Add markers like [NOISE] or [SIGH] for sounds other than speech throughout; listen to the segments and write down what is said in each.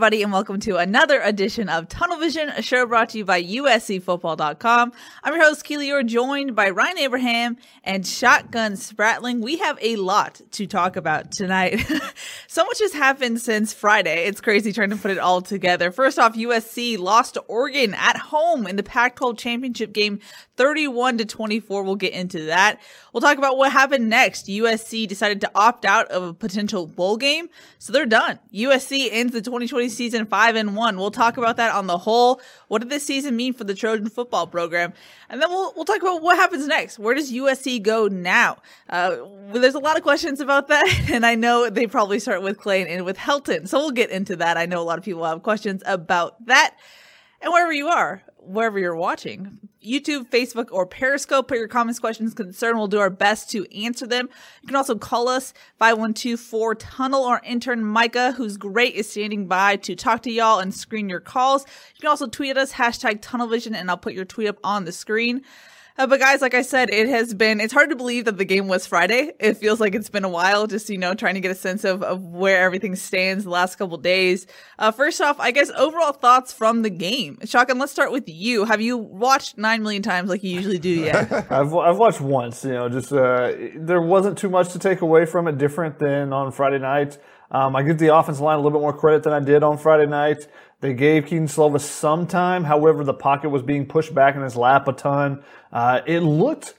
Everybody, and welcome to another edition of Tunnel Vision, a show brought to you by USCFootball.com. I'm your host, Keely. You're joined by Ryan Abraham and Shotgun Spratling. We have a lot to talk about tonight. [LAUGHS] so much has happened since Friday. It's crazy trying to put it all together. First off, USC lost to Oregon at home in the Pac 12 championship game 31 to 24. We'll get into that. We'll talk about what happened next. USC decided to opt out of a potential bowl game, so they're done. USC ends the 2020 season 5 and 1. We'll talk about that on the whole. What did this season mean for the Trojan football program? And then we'll we'll talk about what happens next. Where does USC go now? Uh, there's a lot of questions about that, [LAUGHS] and I know they probably start with Clay and with Helton. So we'll get into that. I know a lot of people have questions about that. And wherever you are, wherever you're watching, YouTube, Facebook, or Periscope. Put your comments, questions, concern. We'll do our best to answer them. You can also call us 5124 Tunnel. Our intern Micah, who's great, is standing by to talk to y'all and screen your calls. You can also tweet at us hashtag TunnelVision, and I'll put your tweet up on the screen. Uh, but guys, like I said, it has been, it's hard to believe that the game was Friday. It feels like it's been a while just, you know, trying to get a sense of, of where everything stands the last couple days. Uh, first off, I guess overall thoughts from the game. Shotgun, let's start with you. Have you watched nine million times like you usually do yet? [LAUGHS] I've, I've watched once, you know, just, uh, there wasn't too much to take away from it different than on Friday night. Um, I give the offensive line a little bit more credit than I did on Friday night. They gave Kedon Slovis some time. However, the pocket was being pushed back in his lap a ton. Uh, it looked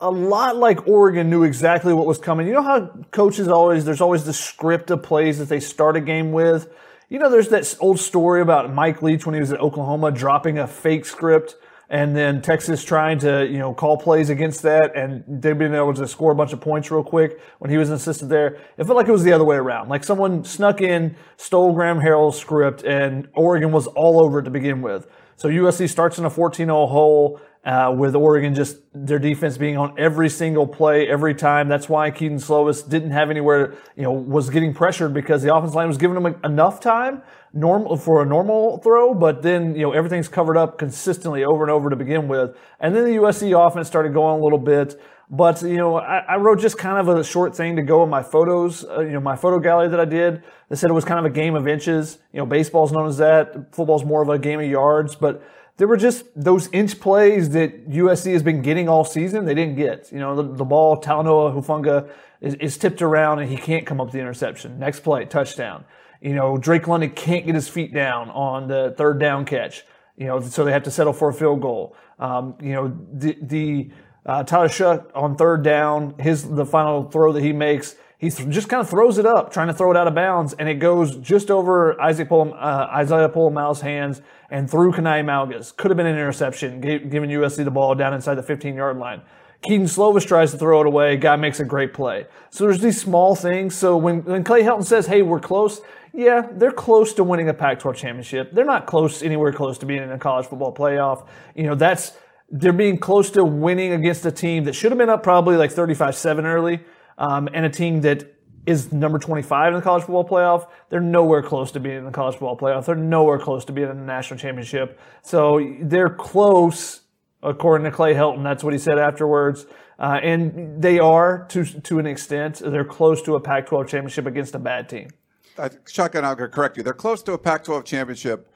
a lot like Oregon knew exactly what was coming. You know how coaches always, there's always the script of plays that they start a game with. You know, there's that old story about Mike Leach when he was at Oklahoma dropping a fake script and then Texas trying to, you know, call plays against that and they've been able to score a bunch of points real quick when he was an assistant there. It felt like it was the other way around. Like someone snuck in, stole Graham Harrell's script and Oregon was all over it to begin with. So USC starts in a 14-0 hole uh, with Oregon just their defense being on every single play every time. That's why Kedon Slovis didn't have anywhere, you know, was getting pressured because the offensive line was giving him enough time normal for a normal throw, but then you know everything's covered up consistently over and over to begin with. And then the USC offense started going a little bit. But you know, I, I wrote just kind of a short thing to go in my photos. Uh, you know, my photo gallery that I did. They said it was kind of a game of inches. You know, baseball's known as that. Football's more of a game of yards. But there were just those inch plays that USC has been getting all season. They didn't get. You know, the, the ball Talanoa Hufanga is, is tipped around and he can't come up the interception. Next play, touchdown. You know, Drake London can't get his feet down on the third down catch. You know, so they have to settle for a field goal. Um, you know, the, the uh, Tyler on third down, his the final throw that he makes, he th- just kind of throws it up, trying to throw it out of bounds, and it goes just over Isaac uh, Isaiah Pola-Mao's hands and through Kana'i Mauga's. Could have been an interception, giving USC the ball down inside the 15 yard line. Kedon Slovis tries to throw it away. Guy makes a great play. So there's these small things. So when, when Clay Helton says, hey, we're close, yeah, they're close to winning a Pac 12 championship. They're not close, anywhere close to being in a college football playoff. You know, that's, they're being close to winning against a team that should have been up probably like 35 7 early, um, and a team that is number 25 in the college football playoff. They're nowhere close to being in the college football playoff. They're nowhere close to being in the national championship. So they're close, according to Clay Helton. That's what he said afterwards. Uh, and they are to to an extent. They're close to a Pac-12 championship against a bad team. Shotgun, I'll correct you. They're close to a Pac-12 championship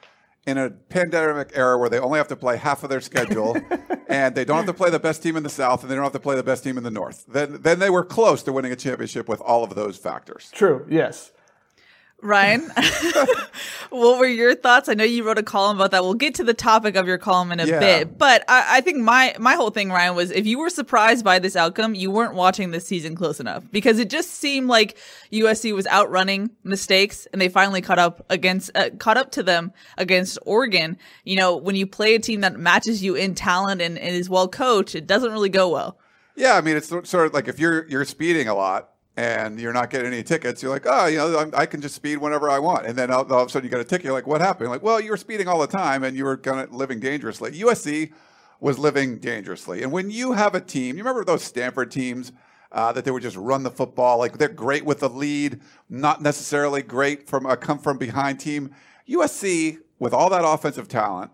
in a pandemic era where they only have to play half of their schedule [LAUGHS] and they don't have to play the best team in the South and they don't have to play the best team in the North. Then, then they were close to winning a championship with all of those factors. True, yes. Ryan, [LAUGHS] what were your thoughts? I know you wrote a column about that. We'll get to the topic of your column in a Yeah. bit, but I, I think my my whole thing, Ryan, was if you were surprised by this outcome, you weren't watching this season close enough because it just seemed like USC was outrunning mistakes, and they finally caught up against uh, caught up to them against Oregon. You know, when you play a team that matches you in talent and, and is well coached, it doesn't really go well. Yeah, I mean, it's sort of like if you're you're speeding a lot and you're not getting any tickets, you're like, oh, you know, I can just speed whenever I want, and then all, all of a sudden you get a ticket. You're like, what happened? Like, well, you were speeding all the time and you were kind of living dangerously. USC was living dangerously, and when you have a team, you remember those Stanford teams. Uh, that they would just run the football like they're great with the lead, not necessarily great from a come from behind team. USC with all that offensive talent,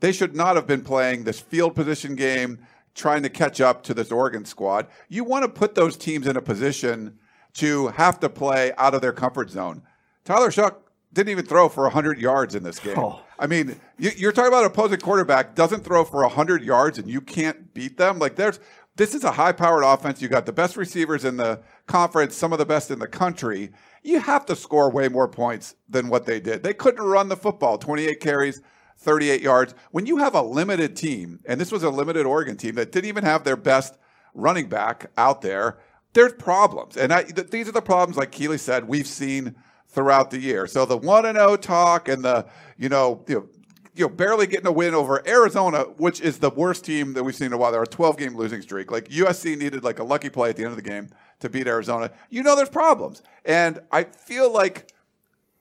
they should not have been playing this field position game, trying to catch up to this Oregon squad. You want to put those teams in a position to have to play out of their comfort zone. Tyler Shough didn't even throw for 100 yards in this game. Oh. I mean, you, you're talking about an opposing quarterback doesn't throw for 100 yards and you can't beat them. Like there's this is a high-powered offense. You got the best receivers in the conference, some of the best in the country. You have to score way more points than what they did. They couldn't run the football. 28 carries, 38 yards. When you have a limited team, and this was a limited Oregon team that didn't even have their best running back out there, there's problems. And I, th- these are the problems, like Keeley said, we've seen throughout the year. So the 1 and 0 talk and the, you know, you know, you know, barely getting a win over Arizona, which is the worst team that we've seen in a while. They're a 12 game losing streak. Like USC needed like a lucky play at the end of the game to beat Arizona. You know, there's problems. And I feel like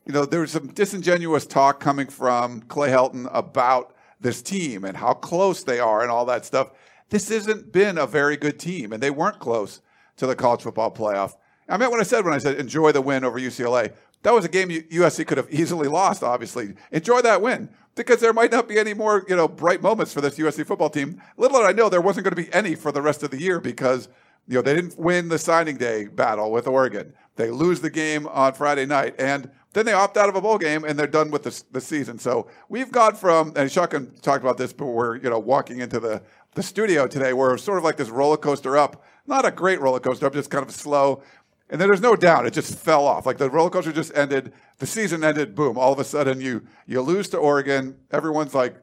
you know, there was some disingenuous talk coming from Clay Helton about this team and how close they are and all that stuff. This hasn't been a very good team, and they weren't close to the college football playoff. I meant what I said when I said enjoy the win over UCLA. That was a game USC could have easily lost, obviously. Enjoy that win because there might not be any more, you know, bright moments for this USC football team. Little did I know there wasn't going to be any for the rest of the year because, you know, they didn't win the signing day battle with Oregon. They lose the game on Friday night and then they opt out of a bowl game and they're done with the, the season. So we've gone from, and Shotgun talked about this, but we're, you know, walking into the, the studio today where it's sort of like this roller coaster up. Not a great roller coaster just kind of slow. And then there's no doubt It just fell off. Like the roller coaster just ended. The season ended. Boom. All of a sudden you, you lose to Oregon. Everyone's like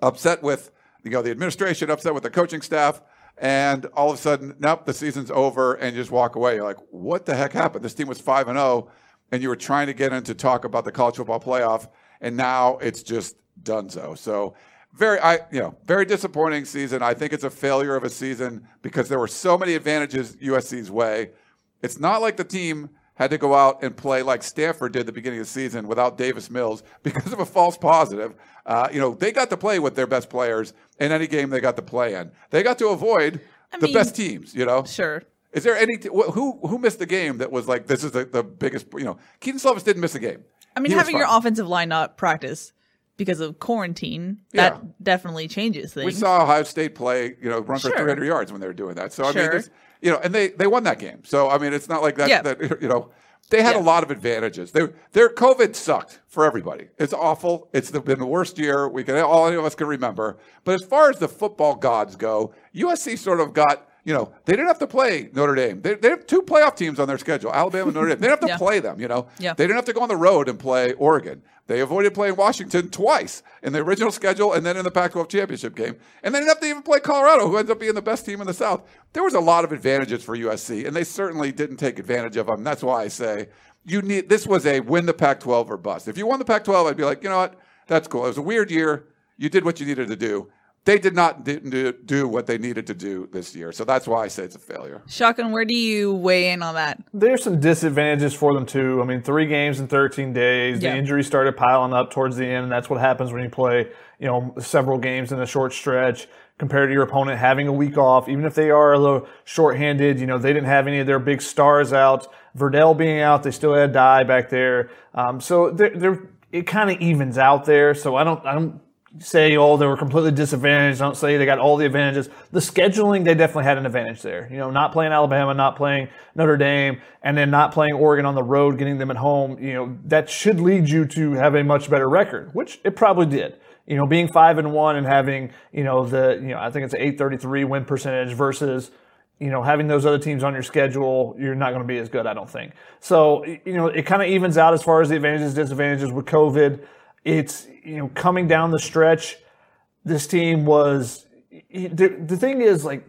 upset with, you know, the administration, upset with the coaching staff. And all of a sudden, nope, the season's over and you just walk away. You're like, what the heck happened? This team was 5 and 0 and you were trying to get into talk about the college football playoff and now it's just done so. Very I you know, very disappointing season. I think it's a failure of a season because there were so many advantages USC's way. It's not like the team had to go out and play like Stanford did the beginning of the season without Davis Mills [LAUGHS] because of a false positive. Uh, you know, they got to play with their best players in any game they got to play in. They got to avoid I the mean, best teams, you know? Sure. Is there any t- who who missed the game that was like this is the, the biggest you know Kedon Slovis didn't miss a game. I mean, He having your offensive line not practice because of quarantine, Yeah. that definitely changes things. We saw Ohio State play you know run for Sure. 300 yards when they were doing that. So I mean, Sure. you know, and they they won that game. So I mean, it's not like that Yeah. that you know they had Yeah. a lot of advantages. They, their COVID sucked for everybody. It's awful. It's the, been the worst year we can all any of us can remember. But as far as the football gods go, USC sort of got. You know, they didn't have to play Notre Dame. They, they have two playoff teams on their schedule, Alabama and Notre Dame. They didn't have to [LAUGHS] Yeah. play them, you know. Yeah. They didn't have to go on the road and play Oregon. They avoided playing Washington twice in the original schedule and then in the Pac 12 championship game. And they didn't have to even play Colorado, who ends up being the best team in the South. There was a lot of advantages for USC, and they certainly didn't take advantage of them. That's why I say you need this was a win the Pac 12 or bust. If you won the Pac 12, I'd be like, you know what? That's cool. It was a weird year. You did what you needed to do. They did not didn't do, do what they needed to do this year. So that's why I say it's a failure. Shotgun, where do you weigh in on that? There's some disadvantages for them too. I mean, three games in 13 days. Yeah. The injuries started piling up towards the end, and that's what happens when you play, you know, several games in a short stretch. Compared to your opponent having a week off, even if they are a little shorthanded, you know, they didn't have any of their big stars out. Verdell being out, they still had Dye back there. Um, so they're, they're, it kind of evens out there. So I don't, I don't say, oh, they were completely disadvantaged. Don't say they got all the advantages. The scheduling, they definitely had an advantage there. You know, not playing Alabama, not playing Notre Dame, and then not playing Oregon on the road, getting them at home. You know, that should lead you to have a much better record, which it probably did. You know, being five and one and having, you know, the, you know, I think it's an 833 win percentage versus you know, having those other teams on your schedule, you're not going to be as good, I don't think. So, you know, it kind of evens out as far as the advantages, disadvantages with COVID. It's, you know, coming down the stretch, this team was, the, the thing is, like,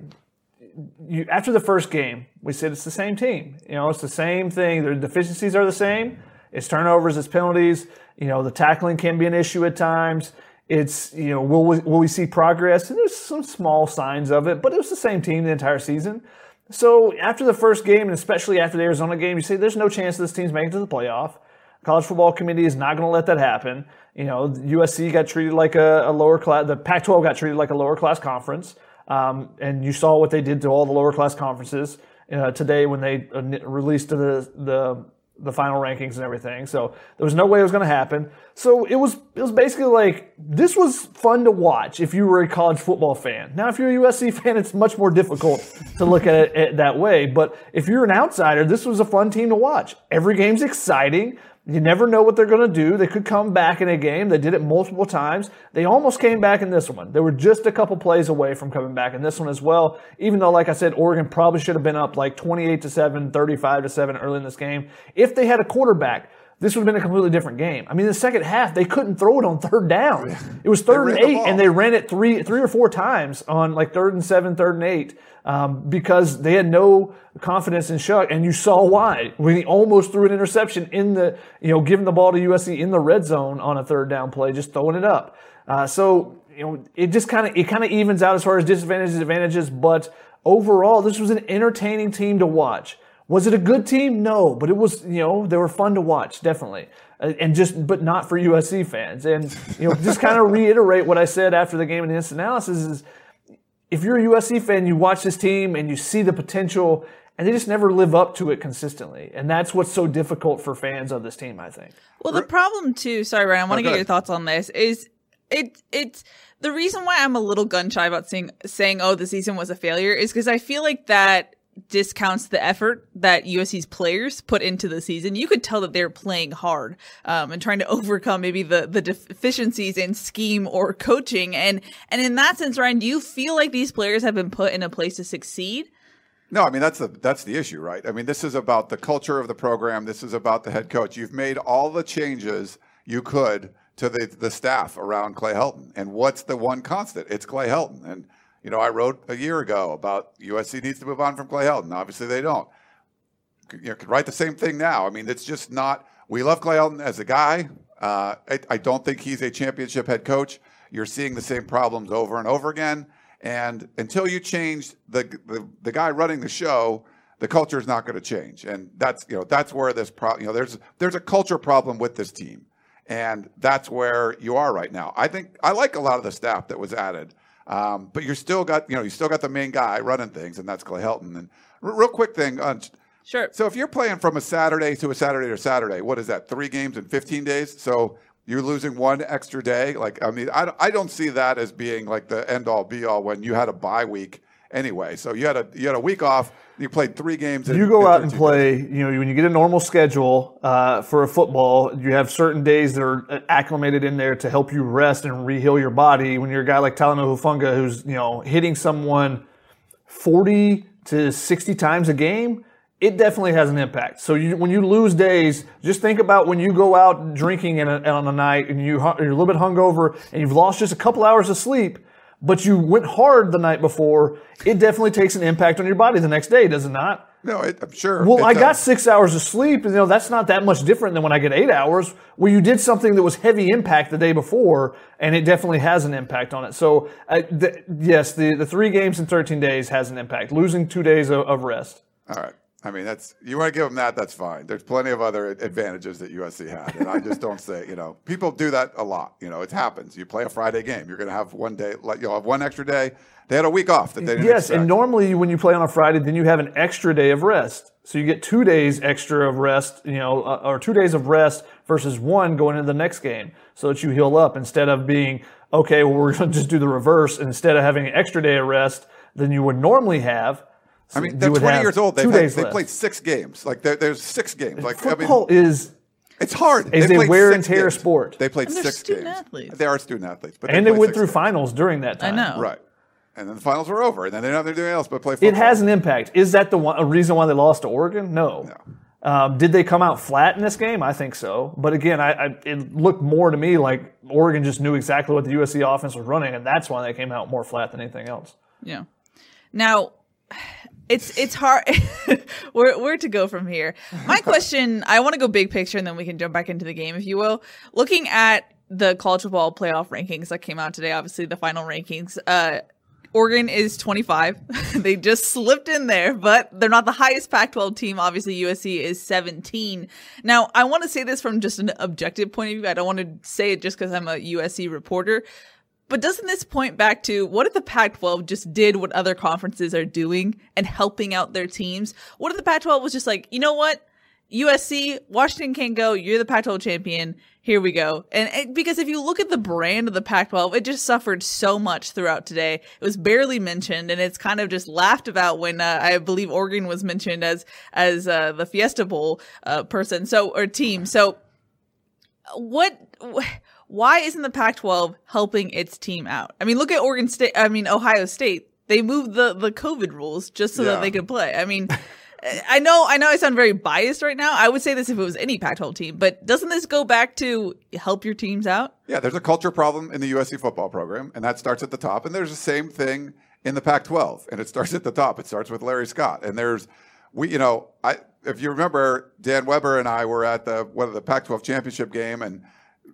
you, after the first game, we said it's the same team. You know, it's the same thing. Their deficiencies are the same. It's turnovers, it's penalties. You know, the tackling can be an issue at times. It's, you know, will we, will we see progress? And there's some small signs of it, but it was the same team the entire season. So after the first game, and especially after the Arizona game, you say there's no chance this team's making it to the playoff. College football committee is not going to let that happen. You know, USC got treated like a, a lower class, the Pac 12 got treated like a lower class conference. Um, and you saw what they did to all the lower class conferences uh, today when they uh, released the, the the final rankings and everything. So there was no way it was going to happen. So it was it was basically like this was fun to watch if you were a college football fan. Now if you're a USC [LAUGHS] fan, it's much more difficult to look at it that way. But if you're an outsider, this was a fun team to watch. Every game's exciting. You never know what they're going to do. They could come back in a game. They did it multiple times. They almost came back in this one. They were just a couple plays away from coming back in this one as well. Even though, like I said, Oregon probably should have been up like 28 to 7, 35 to 7 early in this game. If they had a quarterback, this would have been a completely different game. I mean, the second half, they couldn't throw it on third down. It was third and eight, and they ran it three, three or four times on like third and seven, third and eight um, because they had no confidence in Shough, and you saw why when he almost threw an interception in the, you know, giving the ball to USC in the red zone on a third down play, just throwing it up. Uh, so you know, it just kind of it kind of evens out as far as disadvantages, advantages, but overall, this was an entertaining team to watch. Was it a good team? No, but it was, you know, they were fun to watch, definitely. Uh, and just, but not for USC fans. And, you know, just kind of [LAUGHS] reiterate what I said after the game in the instant analysis is if you're a USC fan, you watch this team and you see the potential, and they just never live up to it consistently. And that's what's so difficult for fans of this team, I think. Well, the problem too, sorry, Ryan, I want to get your thoughts on this, is it it's the reason why I'm a little gun shy about saying saying, oh, the season was a failure is because I feel like that discounts the effort that USC's players put into the season. You could tell that they're playing hard um, and trying to [LAUGHS] overcome maybe the the deficiencies in scheme or coaching. And and in that sense, Ryan, do you feel like these players have been put in a place to succeed? No, I mean that's the that's the issue, right? I mean this is about the culture of the program. This is about the head coach. You've made all the changes you could to the the staff around Clay Helton, and what's the one constant? It's Clay Helton, and you know, I wrote a year ago about USC needs to move on from Clay Helton. Obviously, they don't. You know, could write the same thing now. I mean, it's just not. We love Clay Helton as a guy. Uh, I, I, don't think he's a championship head coach. You're seeing the same problems over and over again. And until you change the the, the guy running the show, the culture is not going to change. And that's you know that's where this problem. You know, there's there's a culture problem with this team, and that's where you are right now. I think I like a lot of the staff that was added. Um, but you're still got you know you still got the main guy running things, and that's Clay Helton. And r- real quick thing, on, sure. So if you're playing from a Saturday to a Saturday or Saturday, what is that? Three games in 15 days. So you're losing one extra day. Like I mean, I don't, I don't see that as being like the end all be all when you had a bye week anyway. So you had a you had a week off. You played three games. In, you go out and play. Days. You know, when you get a normal schedule uh, for a football, you have certain days that are acclimated in there to help you rest and reheal your body. When you're a guy like Talanoa Hufanga, who's you know hitting someone forty to sixty times a game, it definitely has an impact. So you, when you lose days, just think about when you go out drinking a, on a night and you, you're a little bit hungover and you've lost just a couple hours of sleep but you went hard the night before, it definitely takes an impact on your body the next day, does it not? No, it, I'm sure. Well, I does. got six hours of sleep, and you know that's not that much different than when I get eight hours. Where you did something that was heavy impact the day before, and it definitely has an impact on it. So, uh, the, yes, the the three games in 13 days has an impact. Losing two days of, of rest. All right. I mean, that's you want to give them that. That's fine. There's plenty of other advantages that USC had, and I just don't say. You know, people do that a lot. You know, it happens. You play a Friday game, you're going to have one day. Like you'll have one extra day. They had a week off that they didn't. Yes, expect. and normally when you play on a Friday, then you have an extra day of rest. So you get two days extra of rest. You know, uh, or two days of rest versus one going into the next game, so that you heal up instead of being okay. Well, we're going to just do the reverse. Instead of having an extra day of rest than you would normally have I mean, they're 20 years old. They've had, they played six games. Like there's six games. Like football I mean, is it's hard. Is a wear and tear games. sport. They played and six student games. Athletes. They are student athletes, but and they, they went through games. finals during that time. I know, right? and then the finals were over, and then they don't have to do anything else but play football. It has an impact. Is that the one, a reason why they lost to Oregon? No. No. Um, did they come out flat in this game? I think so. But again, I, I, it looked more to me like Oregon just knew exactly what the USC offense was running, and that's why they came out more flat than anything else. Yeah. Now, it's it's hard [LAUGHS] where where to go from here. My [LAUGHS] question, I want to go big picture, and then we can jump back into the game, if you will. Looking at the college football playoff rankings that came out today, obviously the final rankings. Uh, Oregon is 25. [LAUGHS] they just slipped in there, but they're not the highest Pac 12 team. Obviously, USC is 17. Now, I want to say this from just an objective point of view. I don't want to say it just because I'm a USC reporter. But doesn't this point back to what if the Pac 12 just did what other conferences are doing and helping out their teams? What if the Pac 12 was just like, you know what? USC, Washington can't go. You're the Pac 12 champion. Here we go. And because if you look at the brand of the Pac 12, it just suffered so much throughout today. It was barely mentioned and it's kind of just laughed about when uh, I believe Oregon was mentioned as, as uh, the Fiesta Bowl uh, person. So, or team. So, what, why isn't the Pac 12 helping its team out? I mean, look at Oregon State, I mean, Ohio State. They moved the, the COVID rules just so Yeah. that they could play. I mean, [LAUGHS] I know, I know I sound very biased right now. I would say this if it was any Pac-12 team, but doesn't this go back to help your teams out? Yeah, there's a culture problem in the USC football program, and that starts at the top. And there's the same thing in the Pac-12, and it starts at the top. It starts with Larry Scott, and there's we, you know, I if you remember, Dan Weber and I were at the one of the Pac-12 championship game, and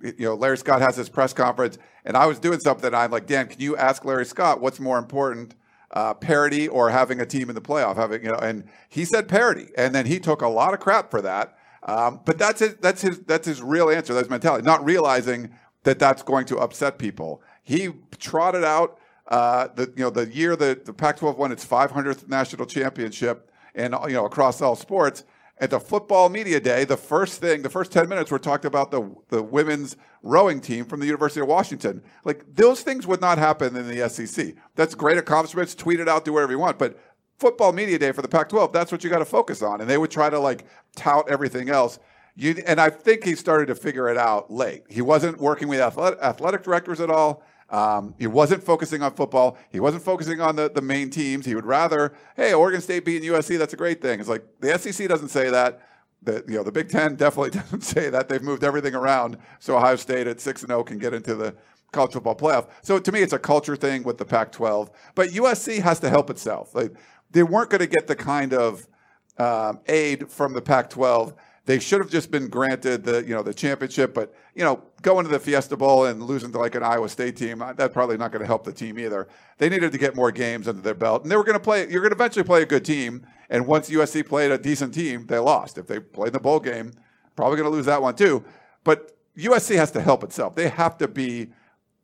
you know, Larry Scott has his press conference, and I was doing something. I'm like, Dan, can you ask Larry Scott what's more important? Uh, parity or having a team in the playoff, having you know, and he said parity, and then he took a lot of crap for that. Um, but that's his, that's his that's his real answer. That's mentality, not realizing that that's going to upset people. He trotted out uh, the you know the year that the Pac-12 won its 500th national championship, and you know across all sports. At the football media day, the first thing, the first 10 minutes were talked about the the women's rowing team from the University of Washington. Like those things would not happen in the SEC. That's great accomplishments. Tweet it out, do whatever you want, but football media day for the Pac-12, that's what you got to focus on. And they would try to like tout everything else. You, and I think he started to figure it out late. He wasn't working with athletic, athletic directors at all. Um, he wasn't focusing on football. He wasn't focusing on the, the main teams. He would rather, hey, Oregon State beating USC, that's a great thing. It's like the SEC doesn't say that. The, you know, the Big Ten [LAUGHS] definitely doesn't say that. They've moved everything around so Ohio State at 6 and 0 can get into the college football playoff. So to me, it's a culture thing with the Pac 12. But USC has to help itself. Like, they weren't going to get the kind of um, aid from the Pac 12. They should have just been granted the you know the championship, but you know going to the Fiesta Bowl and losing to like an Iowa State team, uh, that's probably not going to help the team either. They needed to get more games under their belt, and they were going to play. You're going to eventually play a good team, and once USC played a decent team, they lost. If they played the bowl game, probably going to lose that one too. But USC has to help itself. They have to be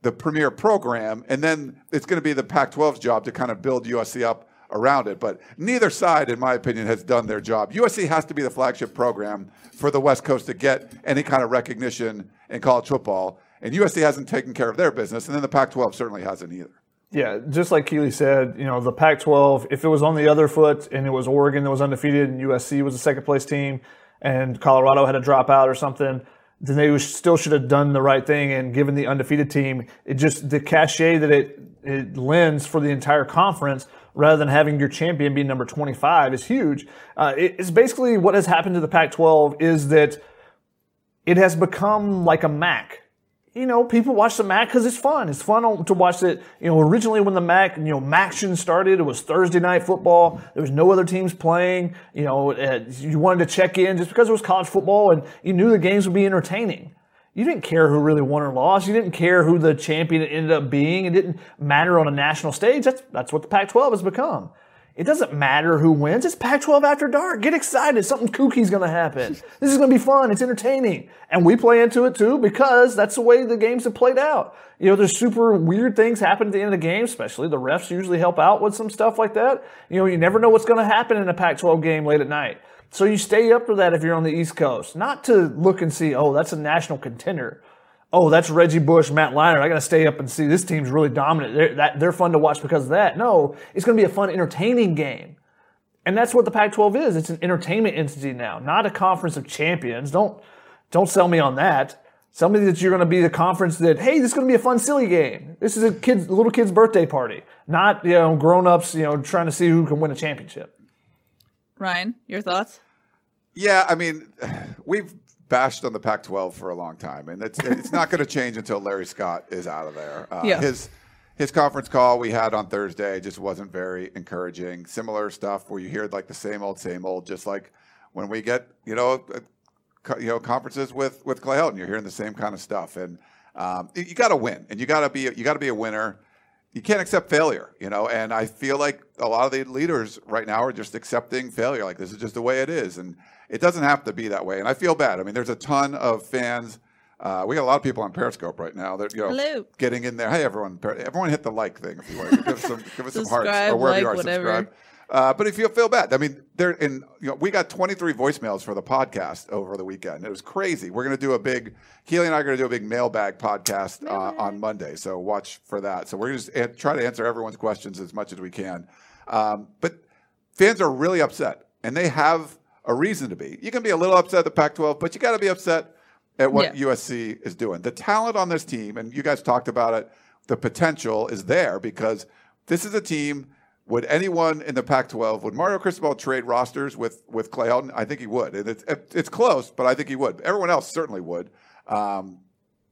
the premier program, and then it's going to be the Pac-12's job to kind of build USC up around it. But neither side, in my opinion, has done their job. USC has to be the flagship program for the West Coast to get any kind of recognition in college football, and USC hasn't taken care of their business, and then the Pac-12 certainly hasn't either. Yeah, just like Keely said, you know, the Pac 12, if it was on the other foot and it was Oregon that was undefeated and USC was a second place team and Colorado had to drop out or something, then they still should have done the right thing and given the undefeated team it just the cachet that it, it lends for the entire conference rather than having your champion be number 25 is huge. Uh, it- it's basically what has happened to the Pac 12 is that it has become like a MAC. You know, people watch the MAC because it's fun. It's fun to watch it. You know, originally when the MAC, you know, MACtion started, it was Thursday night football. There was no other teams playing. You know, uh, you wanted to check in just because it was college football and you knew the games would be entertaining. You didn't care who really won or lost. You didn't care who the champion ended up being. It didn't matter on a national stage. That's that's what the Pac-12 has become. It doesn't matter who wins. It's Pac-12 after dark. Get excited. Something kooky's going to happen. [LAUGHS] This is going to be fun. It's entertaining. And we play into it too because that's the way the games have played out. You know, there's super weird things happen at the end of the game, especially the refs usually help out with some stuff like that. You know, you never know what's going to happen in a Pac-12 game late at night. So you stay up for that if you're on the East Coast, not to look and see, oh, that's a national contender. Oh, that's Reggie Bush, Matt Leinart. I got to stay up and see this team's really dominant. They're, that, they're fun to watch because of that. No, it's going to be a fun, entertaining game. And that's what the Pac-12 is. It's an entertainment entity now, not a conference of champions. Don't don't sell me on that. Somebody that you're going to be the conference that, hey, this is going to be a fun, silly game. This is a kid's, little kid's birthday party, not you know grown ups, you know, trying to see who can win a championship. Ryan, your thoughts? Yeah, I mean, [SIGHS] we've bashed on the Pac-12 for a long time, and it's it's not going to change until Larry Scott is out of there. Uh, Yeah. His his conference call we had on Thursday just wasn't very encouraging. Similar stuff where you hear like the same old, same old. Just like when we get you know uh, co- you know conferences with with Clay Helton, you're hearing the same kind of stuff, and um, you, you got to win, and you got to be you got to be a winner. You can't accept failure, you know, and I feel like a lot of the leaders right now are just accepting failure. Like this is just the way it is, and it doesn't have to be that way. And I feel bad. I mean, there's a ton of fans. Uh, we got a lot of people on Periscope right now. That you know, Hello. getting in there. Hey, everyone! Per- Everyone, hit the like thing if you want. Give us some, give us some hearts or wherever you are. whatever. Subscribe. Uh, but if you feel bad, I mean, there in you know, we got 23 voicemails for the podcast over the weekend. It was crazy. We're going to do a big. Keely and I are going to do a big mailbag podcast uh, on Monday, so watch for that. So we're going to try to answer everyone's questions as much as we can. Um, but fans are really upset, and they have a reason to be. You can be a little upset at the Pac-12, but you got to be upset at what Yeah. USC is doing. The talent on this team, and you guys talked about it, the potential is there because this is a team. Would anyone in the Pac-12 would Mario Cristobal trade rosters with with Clay Helton? I think he would. And it's it's close, but I think he would. Everyone else certainly would. Um,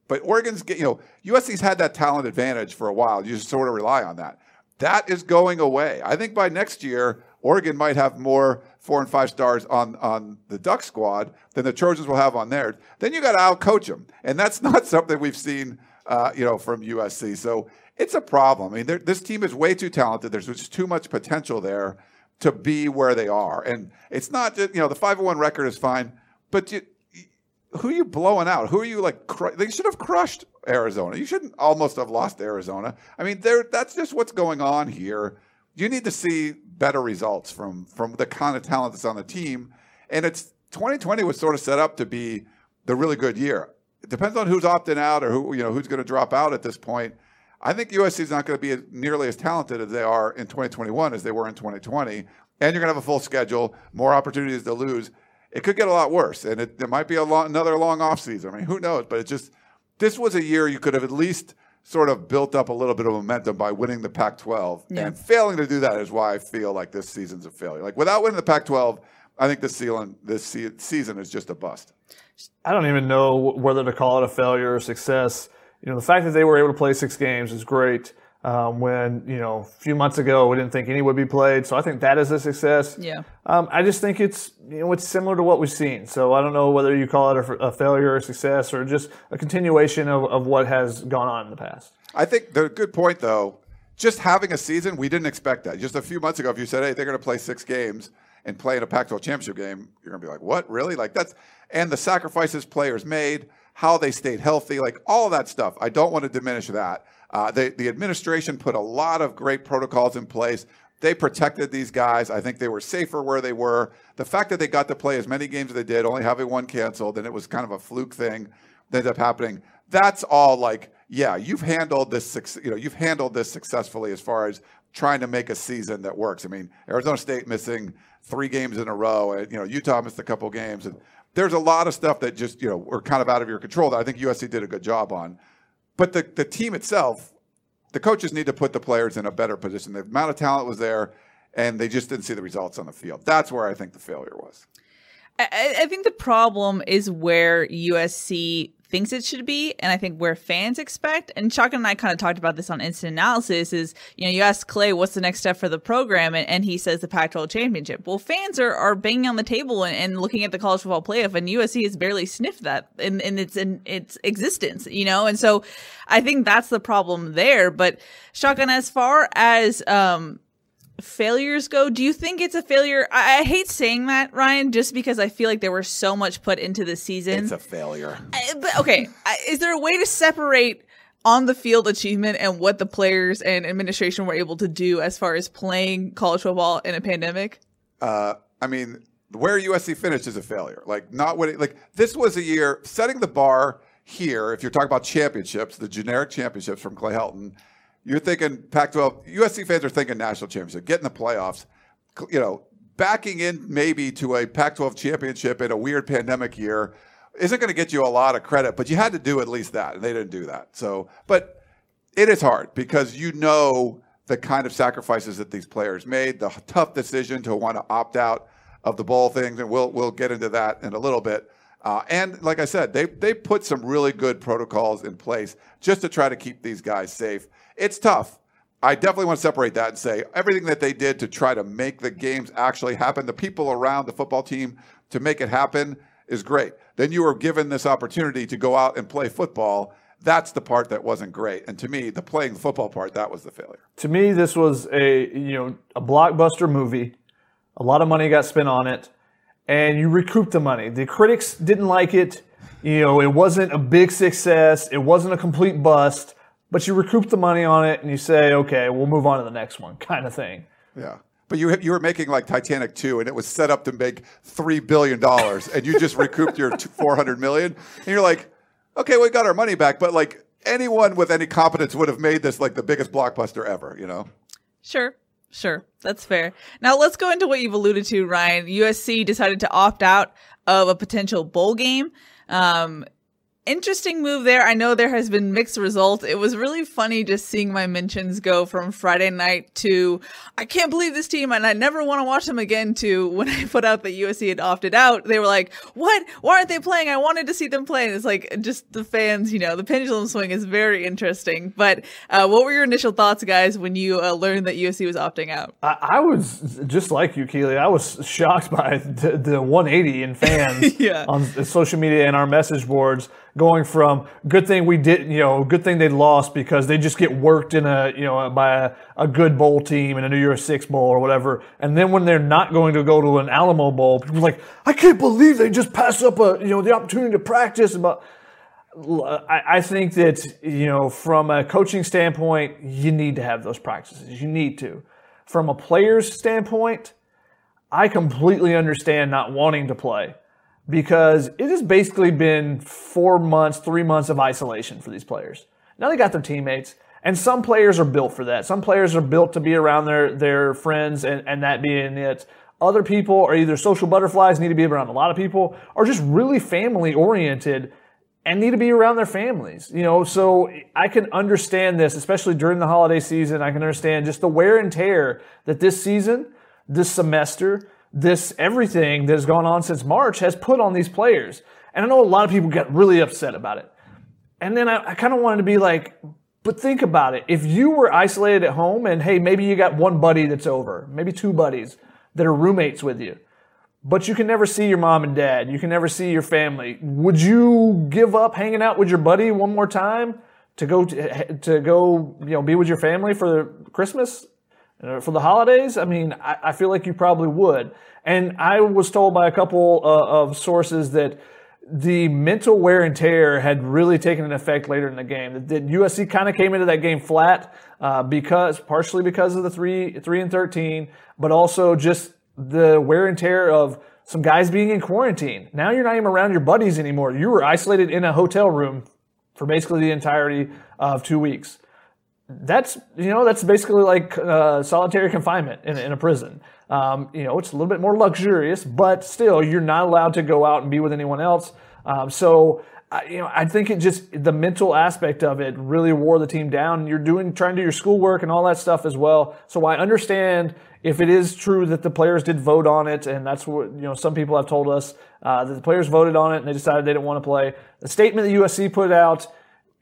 but Oregon's, you know, USC's had that talent advantage for a while. You just sort of rely on that. That is going away. I think by next year, Oregon might have more four and five stars on on the Duck squad than the Trojans will have on theirs. Then you got to outcoach them, and that's [LAUGHS] not something we've seen, uh, you know, from USC. So it's a problem. I mean, this team is way too talented. There's just too much potential there to be where they are, and it's not just you know the 501 record is fine, but you, who are you blowing out? Who are you like? Cr- they should have crushed Arizona. You shouldn't almost have lost Arizona. I mean, there. That's just what's going on here. You need to see better results from from the kind of talent that's on the team, and it's 2020 was sort of set up to be the really good year. It depends on who's opting out or who you know who's going to drop out at this point. I think USC is not going to be nearly as talented as they are in 2021 as they were in 2020, and you're going to have a full schedule, more opportunities to lose it could get a lot worse, and it, there might be a long, another long offseason. I mean, who knows? But it just this was a year you could have at least sort of built up a little bit of momentum by winning the Pac-12, Yeah. and failing to do that is why I feel like this season's a failure. Like without winning the Pac-12, I think this season this season is just a bust. I don't even know whether to call it a failure or success. You know, the fact that they were able to play six games is great. Um, when you know a few months ago we didn't think any would be played, so I think that is a success. Yeah. Um, I just think it's you know it's similar to what we've seen. So I don't know whether you call it a, a failure or success or just a continuation of, of what has gone on in the past. I think the good point though, just having a season, we didn't expect that. Just a few months ago, if you said, "Hey, they're going to play six games and play in a Pac-12 championship game," you're going to be like, "What? Really?" Like that's and the sacrifices players made, how they stayed healthy, like all that stuff. I don't want to diminish that. Uh, the the administration put a lot of great protocols in place. They protected these guys. I think they were safer where they were. The fact that they got to play as many games as they did, only having one canceled, and it was kind of a fluke thing that ended up happening. That's all like, yeah, you've handled this. You know, you've handled this successfully as far as trying to make a season that works. I mean, Arizona State missing three games in a row, and you know, Utah missed a couple games, and there's a lot of stuff that just you know were kind of out of your control that I think USC did a good job on. But the, the team itself, the coaches need to put the players in a better position. The amount of talent was there, and they just didn't see the results on the field. That's where I think the failure was. I, I think the problem is where USC thinks it should be, and I think where fans expect. And Chuck and I kind of talked about this on Instant Analysis. Is you know you ask Clay what's the next step for the program, and, and he says the Pac-12 championship. Well, fans are are banging on the table and, and looking at the college football playoff, and USC has barely sniffed that in, in its in its existence. You know, and so I think that's the problem there. But Shotgun, as far as um failures go, do you think it's a failure? I, I hate saying that, Ryan, just because I feel like there was so much put into the season. It's a failure. I- but okay, I- is there a way to separate on the field achievement and what the players and administration were able to do as far as playing college football in a pandemic? Uh, I mean, where USC finished is a failure. Like not winning. Like this was a year setting the bar here. If you're talking about championships, the generic championships from Clay Helton, you're thinking Pac-12. USC fans are thinking national championship, getting the playoffs. You know, backing in maybe to a Pac-12 championship in a weird pandemic year. isn't going to get you a lot of credit, but you had to do at least that, and they didn't do that. So, but it is hard because you know the kind of sacrifices that these players made, the tough decision to want to opt out of the bowl things, and we'll we'll get into that in a little bit. Uh, and like I said, they they put some really good protocols in place just to try to keep these guys safe. It's tough. I definitely want to separate that and say everything that they did to try to make the games actually happen, the people around the football team to make it happen is great. Then you were given this opportunity to go out and play football. That's the part that wasn't great. And to me, the playing football part, that was the failure. To me, this was a you know a blockbuster movie. A lot of money got spent on it, and you recouped the money. The critics didn't like it. You know, it wasn't a big success. It wasn't a complete bust but you recoup the money on it and you say, okay, we'll move on to the next one, [LAUGHS] kind of thing. Yeah. But you you were making like Titanic 2 and it was set up to make 3 billion dollars and you just recouped your 400 million and you're like, okay, we got our money back, but like anyone with any competence would have made this like the biggest blockbuster ever, you know? Sure. Sure. That's fair. Now let's go into what you've alluded to, Ryan. USC decided to opt out of a potential bowl game. Um, interesting move there. I know there has been mixed results. It was really funny just seeing my mentions go from Friday night to I can't believe this team and I never want to watch them again to when [LAUGHS] I put out that USC had opted out. They were like, "What? Why aren't they playing? I wanted to see them play." And it's like just the fans, you know, the pendulum swing is very interesting. But uh, what were your initial thoughts, guys, when you uh, learned that USC was opting out? I, I, was just like you, Keely. I was shocked by [LAUGHS] the, the 180 in fans [LAUGHS] yeah. on social media and our message boards going from good thing we did, you know, good thing they lost because they just get worked in a, you know, by a, a good bowl team in a New Year's Six bowl or whatever. And then when they're not going to go to an Alamo Bowl, people are like, I can't believe they just passed up a, you know, the opportunity to practice. But I, I think that, you know, from a coaching standpoint, you need to have those practices. You need to. From a player's standpoint, I completely understand not wanting to play because it has basically been four months, three months of isolation for these players. Now they got their teammates, and some players are built for that. Some players are built to be around their, their friends and, and that being it. Other people are either social butterflies, need to be around a lot of people, or just really family oriented and need to be around their families. You know, so I can understand this, especially during the holiday season. I can understand just the wear and tear that this season, this semester, this everything that has gone on since March has put on these players. And I know a lot of people get really upset about it. And then I, I kind of wanted to be like, but think about it. If you were isolated at home and hey, maybe you got one buddy that's over, maybe two buddies that are roommates with you, but you can never see your mom and dad, you can never see your family, would you give up hanging out with your buddy one more time to go to, to go, you know, be with your family for Christmas? Uh, for the holidays, I mean, I, I, feel like you probably would. And I was told by a couple uh, of sources that the mental wear and tear had really taken an effect later in the game. That, that USC kind of came into that game flat uh, because, partially because of the three, three and thirteen, but also just the wear and tear of some guys being in quarantine. Now you're not even around your buddies anymore. You were isolated in a hotel room for basically the entirety of two weeks that's you know that's basically like uh, solitary confinement in, in a prison. Um, you know, it's a little bit more luxurious, but still, you're not allowed to go out and be with anyone else. Um, so, uh, you know, I think it just the mental aspect of it really wore the team down. You're doing trying to do your schoolwork and all that stuff as well. So I understand if it is true that the players did vote on it, and that's what you know some people have told us uh, that the players voted on it and they decided they didn't want to play. The statement that USC put out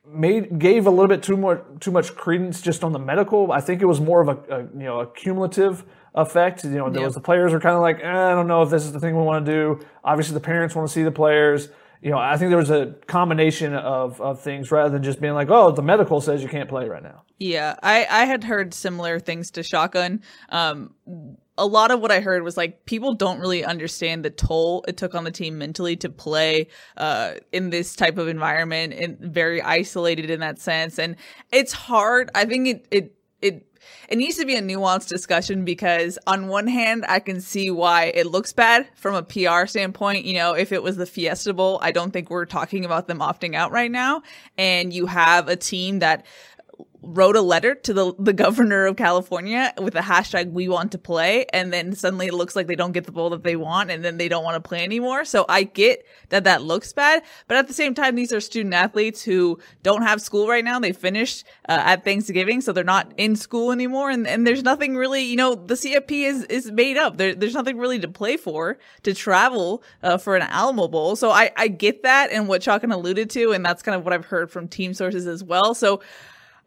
made gave a little bit too much too much credence just on the medical. I think it was more of a, a you know a cumulative effect. You know, there yep. was the players are kind of like, eh, I don't know if this is the thing we want to do. Obviously, the parents want to see the players. You know, I think there was a combination of, of things rather than just being like, oh, the medical says you can't play right now. Yeah, I, I had heard similar things to Shotgun. Um, a lot of what I heard was like people don't really understand the toll it took on the team mentally to play uh, in this type of environment and very isolated in that sense. And it's hard. I think it it it it needs to be a nuanced discussion because on one hand I can see why it looks bad from a PR standpoint. You know, if it was the Fiesta Bowl, I don't think we're talking about them opting out right now. And you have a team that wrote a letter to the, the governor of California with the hashtag we want to play and then suddenly it looks like they don't get the bowl that they want and then they don't want to play anymore. So I get that that looks bad, but at the same time these are student athletes who don't have school right now. They finished uh, at Thanksgiving so they're not in school anymore and, and there's nothing really, you know, the CFP is is made up. There, there's nothing really to play for to travel uh, for an Alamo Bowl. So I I get that and what Shotgun alluded to and that's kind of what I've heard from team sources as well. So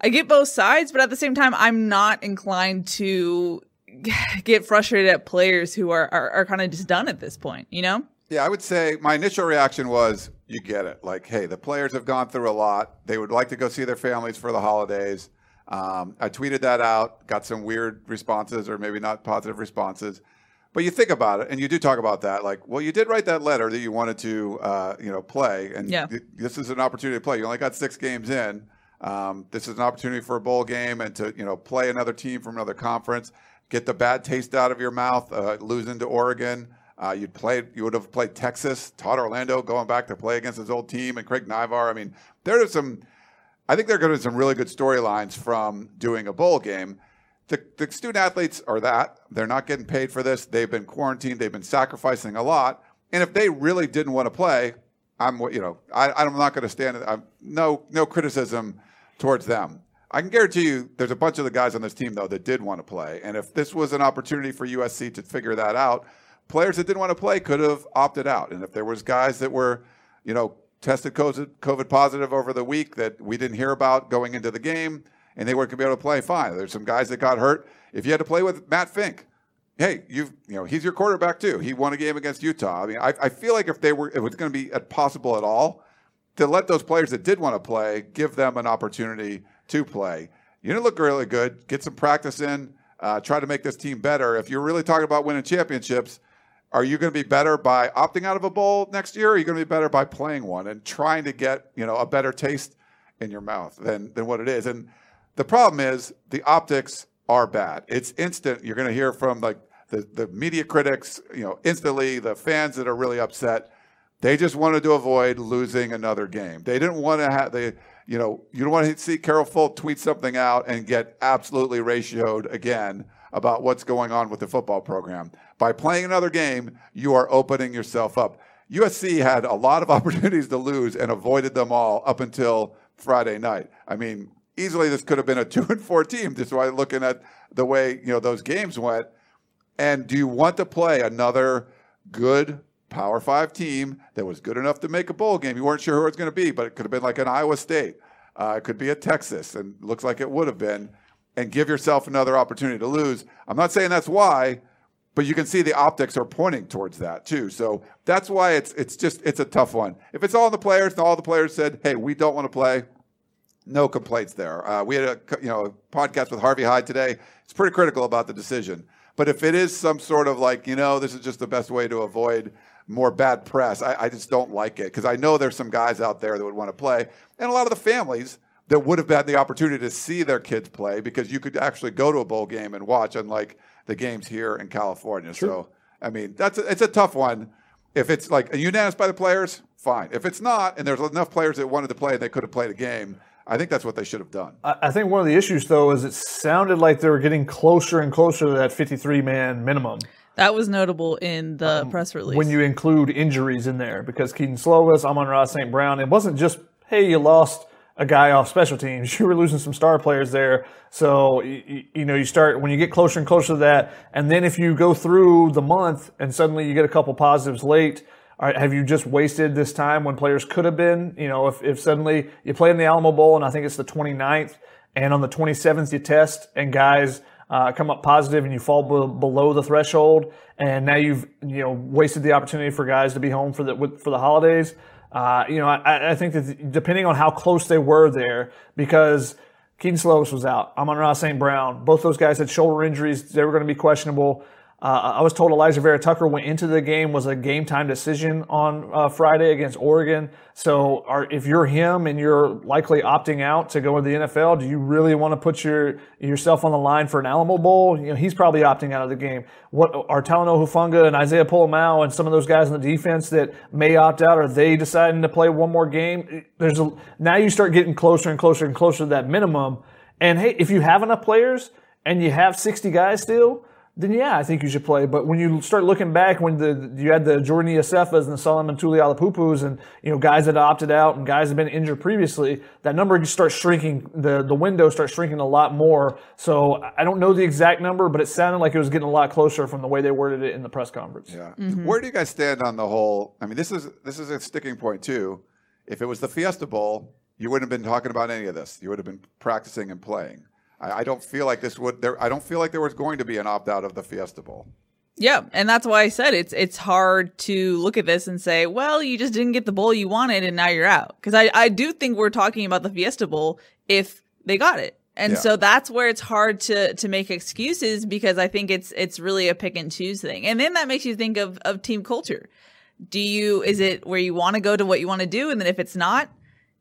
I get both sides, but at the same time, I'm not inclined to [LAUGHS] get frustrated at players who are, are, are kind of just done at this point, you know? Yeah, I would say my initial reaction was you get it. Like, hey, the players have gone through a lot. They would like to go see their families for the holidays. Um, I tweeted that out, got some weird responses or maybe not positive responses. But you think about it, and you do talk about that. Like, well, you did write that letter that you wanted to, uh, you know, play, and yeah. th- this is an opportunity to play. You only got six games in. Um, this is an opportunity for a bowl game and to you know play another team from another conference, get the bad taste out of your mouth, uh, losing to Oregon. Uh, you'd played, you would have played Texas, Todd Orlando going back to play against his old team, and Craig Naivar. I mean, there are some. I think there are going to be some really good storylines from doing a bowl game. The, the student athletes are that they're not getting paid for this. They've been quarantined. They've been sacrificing a lot. And if they really didn't want to play, I'm you know I, I'm not going to stand. I'm, no no criticism towards them. I can guarantee you there's a bunch of the guys on this team, though, that did want to play. And if this was an opportunity for USC to figure that out, players that didn't want to play could have opted out. And if there was guys that were, you know, tested COVID positive over the week that we didn't hear about going into the game and they weren't going to be able to play, fine. There's some guys that got hurt. If you had to play with Matt Fink, hey, you've you know he's your quarterback too. He won a game against Utah. I mean, I, I feel like if they were, if it was going to be possible at all, to let those players that did want to play give them an opportunity to play. You didn't look really good. Get some practice in. Uh, try to make this team better. If you're really talking about winning championships, are you going to be better by opting out of a bowl next year? Or are you going to be better by playing one and trying to get you know a better taste in your mouth than than what it is? And the problem is the optics are bad. It's instant. You're going to hear from like the the media critics, you know, instantly. The fans that are really upset they just wanted to avoid losing another game. They didn't want to have they you know you don't want to see Carol Folt tweet something out and get absolutely ratioed again about what's going on with the football program. By playing another game, you are opening yourself up. USC had a lot of [LAUGHS] opportunities to lose and avoided them all up until Friday night. I mean, easily this could have been a two and four team. Just by looking at the way you know those games went. And do you want to play another good Power Five team that was good enough to make a bowl game. You weren't sure who it was going to be, but it could have been like an Iowa State. Uh, it could be a Texas, and looks like it would have been. And give yourself another opportunity to lose. I'm not saying that's why, but you can see the optics are pointing towards that too. So that's why it's it's just it's a tough one. If it's all the players and all the players said, "Hey, we don't want to play," no complaints there. Uh, we had a you know a podcast with Harvey Hyde today. It's pretty critical about the decision. But if it is some sort of like you know this is just the best way to avoid more bad press. I, I just don't like it because I know there's some guys out there that would want to play, and a lot of the families that would have had the opportunity to see their kids play because you could actually go to a bowl game and watch, unlike the games here in California. Sure. So, I mean, that's a, it's a tough one. If it's like unanimous by the players, fine. If it's not, and there's enough players that wanted to play and they could have played a game, I think that's what they should have done. I think one of the issues, though, is it sounded like they were getting closer and closer to that 53 man minimum. That was notable in the um, press release. When you include injuries in there, because Kedon Slovis, Amon-Ra St. Brown, it wasn't just, hey, you lost a guy off special teams. [LAUGHS] You were losing some star players there. So, you, you, know, you start, when you get closer and closer to that, and then if you go through the month and suddenly you get a couple positives late, have you just wasted this time when players could have been? You know, if, if suddenly you play in the Alamo Bowl and I think it's the 29th, and on the 27th you test and guys uh, come up positive and you fall be- below the threshold, and now you've you know wasted the opportunity for guys to be home for the for the holidays. Uh, you know, I, I, think that depending on how close they were there, because Kedon Slovis was out, Amon-Ra St. Brown, both those guys had shoulder injuries. They were going to be questionable. Uh, I was told Elijah Vera-Tucker went into the game was a game time decision on uh, Friday against Oregon. So, are, if you're him and you're likely opting out to go to the NFL, do you really want to put your yourself on the line for an Alamo Bowl? You know, he's probably opting out of the game. What are Talanoa Hufanga and Isaiah Pola-Mao and some of those guys in the defense that may opt out? Are they deciding to play one more game? There's a, now you start getting closer and closer and closer to that minimum And hey, if you have enough players and you have 60 guys still, then yeah, I think you should play. But when you start looking back, when the you had the Jordan Iosefas and the Solomon Tuliaupupus and you know guys that opted out and guys that have been injured previously, that number just starts shrinking. The the window starts shrinking a lot more. So I don't know the exact number, but it sounded like it was getting a lot closer from the way they worded it in the press conference. Yeah. Mm-hmm. Where do you guys stand on the whole? I mean, this is this is a sticking point too. If it was the Fiesta Bowl, you wouldn't have been talking about any of this. You would have been practicing and playing. I, I don't feel like this would. There, I don't feel like there was going to be an opt out of the Fiesta Bowl. Yeah, and that's why I said it's it's hard to look at this and say, well, you just didn't get the bowl you wanted and now you're out. Because I, I do think we're talking about the Fiesta Bowl if they got it. And Yeah. so that's where it's hard to to make excuses because I think it's it's really a pick and choose thing. And then that makes you think of of team culture. Do you is it where you want to go to what you want to do and then if it's not,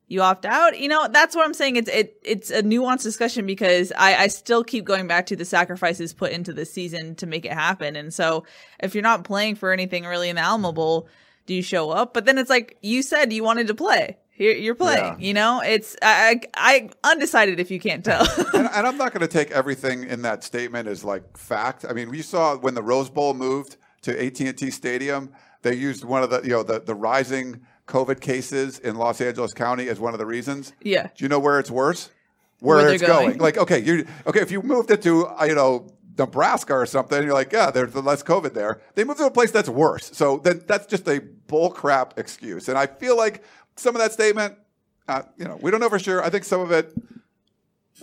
you opt out. You know that's what i'm saying. It's it it's a nuanced discussion because i i still keep going back to the sacrifices put into the season to make it happen. And so if you're not playing for anything really in the alamo bowl do you show up? But then it's like you said you wanted to play. Here, you're playing Yeah. you know? It's i i I undecided if you can't tell. [LAUGHS] And, and I'm not going to take [LAUGHS] everything in that statement as like fact. I mean, we saw when the Rose Bowl moved to AT&T Stadium, they used one of the you know the the rising COVID cases in Los Angeles County as one of the reasons. Yeah. Do you know where it's worse? Where, Where it's going. going. Like, okay, you okay if you moved it to uh, you know Nebraska or something, you're like, yeah, there's less COVID there. They moved to a place that's worse. So then that's just a bull crap excuse. And I feel like some of that statement, uh, you know, we don't know for sure. I think some of it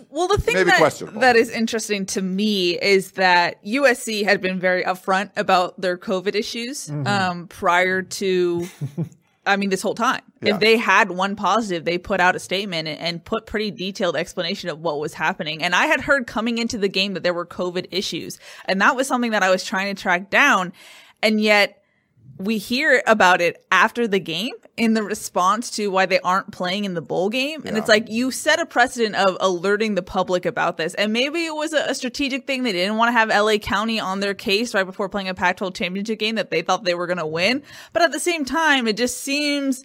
Well, the thing that, that is interesting to me is that USC had been very upfront about their COVID issues Mm-hmm. um, prior to, [LAUGHS] I mean, this whole time. Yeah. If they had one positive, they put out a statement and, and put pretty detailed explanation of what was happening. And I had heard coming into the game that there were COVID issues, and that was something that I was trying to track down, and yet we hear about it after the game in the response to why they aren't playing in the bowl game. And it's like you set a precedent of alerting the public about this. And maybe it was a, a strategic thing. They didn't want to have LA County on their case right before playing a Pac 12 championship game that they thought they were going to win. But at the same time, it just seems.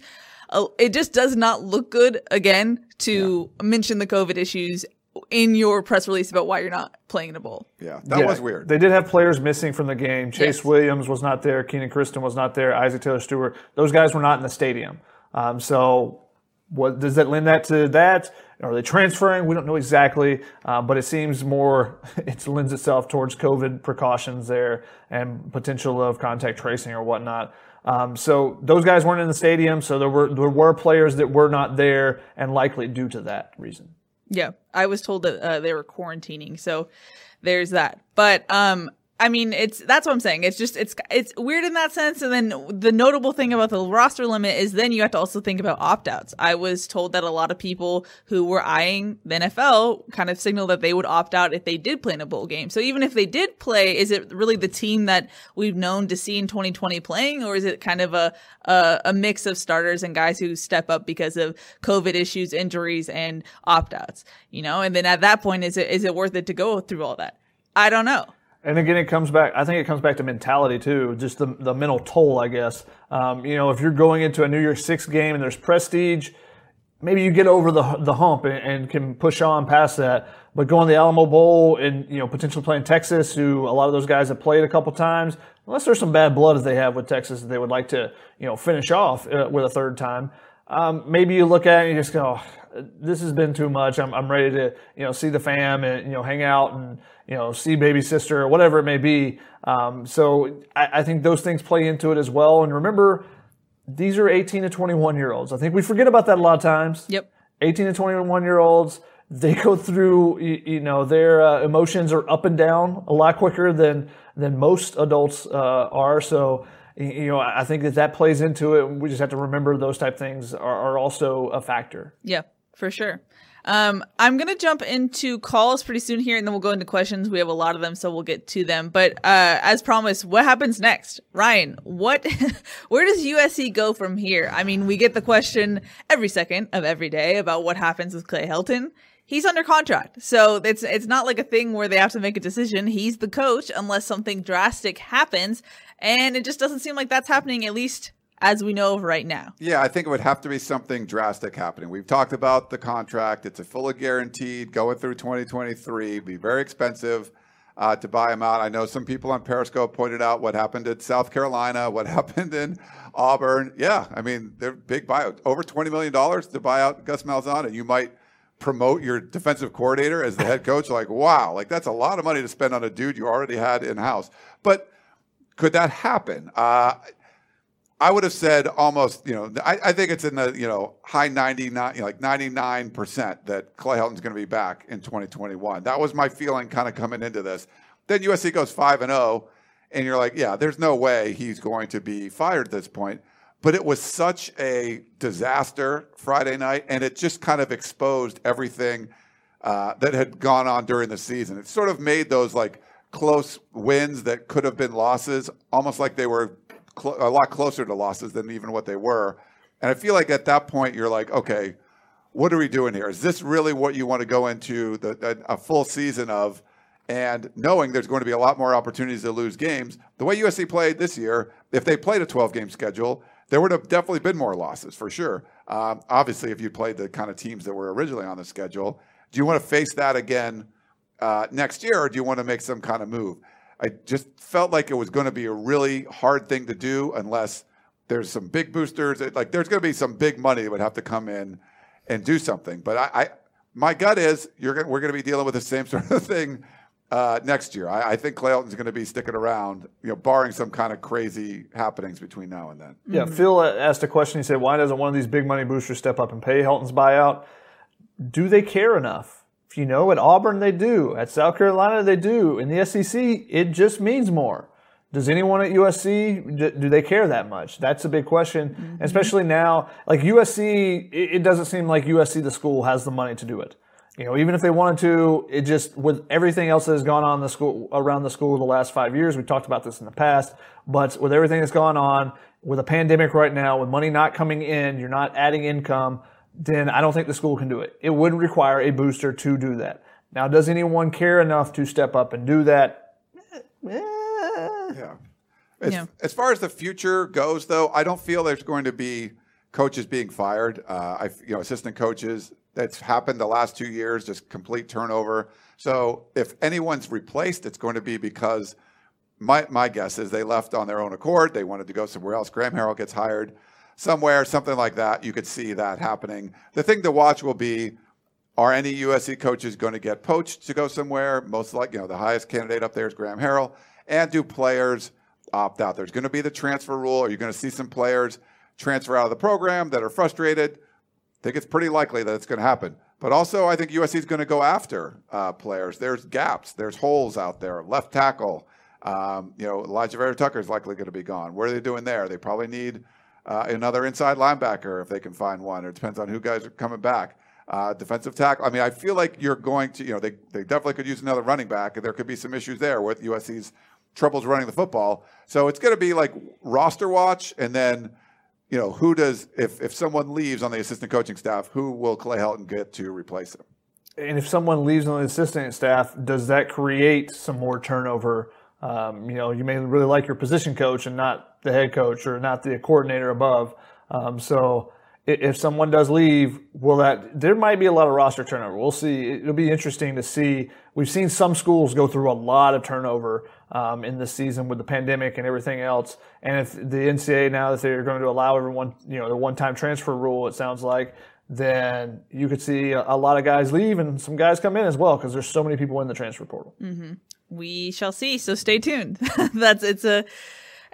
uh, It just does not look good again to mention the COVID issues in your press release about why you're not playing in a bowl. Yeah, that Yeah, was weird. They did have players missing from the game. Chase Yes. Williams was not there. Kenan Christon was not there. Isaac Taylor Stewart. Those guys were not in the stadium. Um, so, what does that lend that to that? Are they transferring? We don't know exactly, uh, but it seems more [LAUGHS] it lends itself towards COVID precautions there and potential of contact tracing or whatnot. Um, so those guys weren't in the stadium. So there were there were players that were not there, and likely due to that reason. Yeah, I was told that uh, they were quarantining, so there's that. But um, I mean, it's that's what I'm saying. It's just it's it's weird in that sense. And then the notable thing about the roster limit is then you have to also think about opt outs. I was told that a lot of people who were eyeing the NFL kind of signaled that they would opt out if they did play in a bowl game. So even if they did play, is it really the team that we've known to see in 2020 playing, or is it kind of a a, a mix of starters and guys who step up because of COVID issues, injuries, and opt outs? You know, and then at that point, is it is it worth it to go through all that? I don't know. And again, it comes back. I think it comes back to mentality too, just the the mental toll. I guess. Um, you know, if you're going into a New Year's Six game and there's prestige, maybe you get over the the hump and, and can push on past that. But going to the Alamo Bowl and you know potentially playing Texas, who a lot of those guys have played a couple times, unless there's some bad blood that they have with Texas that they would like to you know finish off uh, with a third time. Um, maybe you look at it and you just go, "Oh, this has been too much. I'm, I'm ready to, you know, see the fam and, you know, hang out and, you know, see baby sister or whatever it may be. Um, so I, I think those things play into it as well. And remember, these are 18 to 21 year olds. I think we forget about that a lot of times. Yep. 18 to 21 year olds, they go through, you, you know, their uh, emotions are up and down a lot quicker than, than most adults uh, are. So, you know, I think that that plays into it. We just have to remember those type things are, are also a factor. Yeah, for sure. Um, I'm gonna jump into calls pretty soon here, and then we'll go into questions. We have a lot of them, so we'll get to them. But uh, as promised, what happens next, Ryan? What, [LAUGHS] where does USC go from here? I mean, we get the question every second of every day about what happens with Clay Helton. He's under contract, so it's it's not like a thing where they have to make a decision. He's the coach unless something drastic happens, and it just doesn't seem like that's happening at least as we know of right now. Yeah, I think it would have to be something drastic happening. We've talked about the contract; it's a fully guaranteed, going through 2023, be very expensive. Uh, to buy him out. I know some people on Periscope pointed out what happened at South Carolina, what [LAUGHS] happened in Auburn. Yeah, I mean, they're big buyout, over $20 million to buy out Gus Malzahn, and you might promote your defensive coordinator as the head coach. Like, wow, like that's a lot of money to spend on a dude you already had in house. But could that happen? Uh, I would have said almost, you know, I, I, think it's in the, you know, high 99, you know, like 99% that Clay Helton's going to be back in 2021. That was my feeling kind of coming into this. Then USC goes 5 and 0, and you're like, yeah, there's no way he's going to be fired at this point. But it was such a disaster Friday night, and it just kind of exposed everything uh, that had gone on during the season. It sort of made those like close wins that could have been losses almost like they were cl- a lot closer to losses than even what they were. And I feel like at that point you're like, okay, what are we doing here? Is this really what you want to go into the, a, a full season of? And knowing there's going to be a lot more opportunities to lose games, the way USC played this year, if they played a 12 game schedule, there would have definitely been more losses for sure. Um, obviously, if you played the kind of teams that were originally on the schedule, do you want to face that again uh, next year, or do you want to make some kind of move? I just felt like it was going to be a really hard thing to do unless there's some big boosters. Like there's going to be some big money that would have to come in and do something. But I, I my gut is you're going. we're going to be dealing with the same [LAUGHS] sort of thing uh, next year. I, I, think Clay Helton's going to be sticking around, you know, barring some kind of crazy happenings between now and then. Yeah, Phil asked a question. He said, "Why doesn't one of these big money boosters step up and pay Helton's buyout? Do they care enough?" You know, at Auburn they do. At South Carolina they do. In the SEC, it just means more. Does anyone at USC do they care that much? That's a big question, mm-hmm. especially now. Like USC, it doesn't seem like USC, the school, has the money to do it. You know, even if they wanted to, it just with everything else that has gone on the school around the school the last five years. We talked about this in the past, but with everything that's gone on, with a pandemic right now, with money not coming in, you're not adding income then I don't think the school can do it. It would require a booster to do that. Now, does anyone care enough to step up and do that? Yeah. As, yeah. as far as the future goes, though, I don't feel there's going to be coaches being fired. Uh, I, you know, assistant coaches. That's happened the last two years, just complete turnover. So if anyone's replaced, it's going to be because my my guess is they left on their own accord. They wanted to go somewhere else. Graham Harrell gets hired somewhere, something like that. You could see that happening. The thing to watch will be are any USC coaches going to get poached to go somewhere? Most like, you know, the highest candidate up there is Graham Harrell. And do players opt out? There's going to be the transfer rule. Are you going to see some players transfer out of the program that are frustrated? I think it's pretty likely that it's going to happen. But also, I think USC is going to go after uh, players. There's gaps, there's holes out there. Left tackle, um, you know, Elijah Vera-Tucker is likely going to be gone. What are they doing there? They probably need uh, another inside linebacker if they can find one. It depends on who guys are coming back. Uh, defensive tackle. I mean, I feel like you're going to, you know, they, they definitely could use another running back, and there could be some issues there with USC's troubles running the football. So it's going to be like roster watch, and then, you know, who does if if someone leaves on the assistant coaching staff, who will Clay Helton get to replace him? And if someone leaves on the assistant staff, does that create some more turnover? Um, you know, you may really like your position coach and not the head coach or not the coordinator above. Um, so if someone does leave, will that there might be a lot of roster turnover. We'll see. It'll be interesting to see. We've seen some schools go through a lot of turnover um, in this season with the pandemic and everything else. And if the NCAA now that they're going to allow everyone, you know, the one-time transfer rule, it sounds like, then you could see a, lot of guys leave and some guys come in as well because there's so many people in the transfer portal. Mm-hmm. We shall see. So stay tuned. [LAUGHS] That's it's a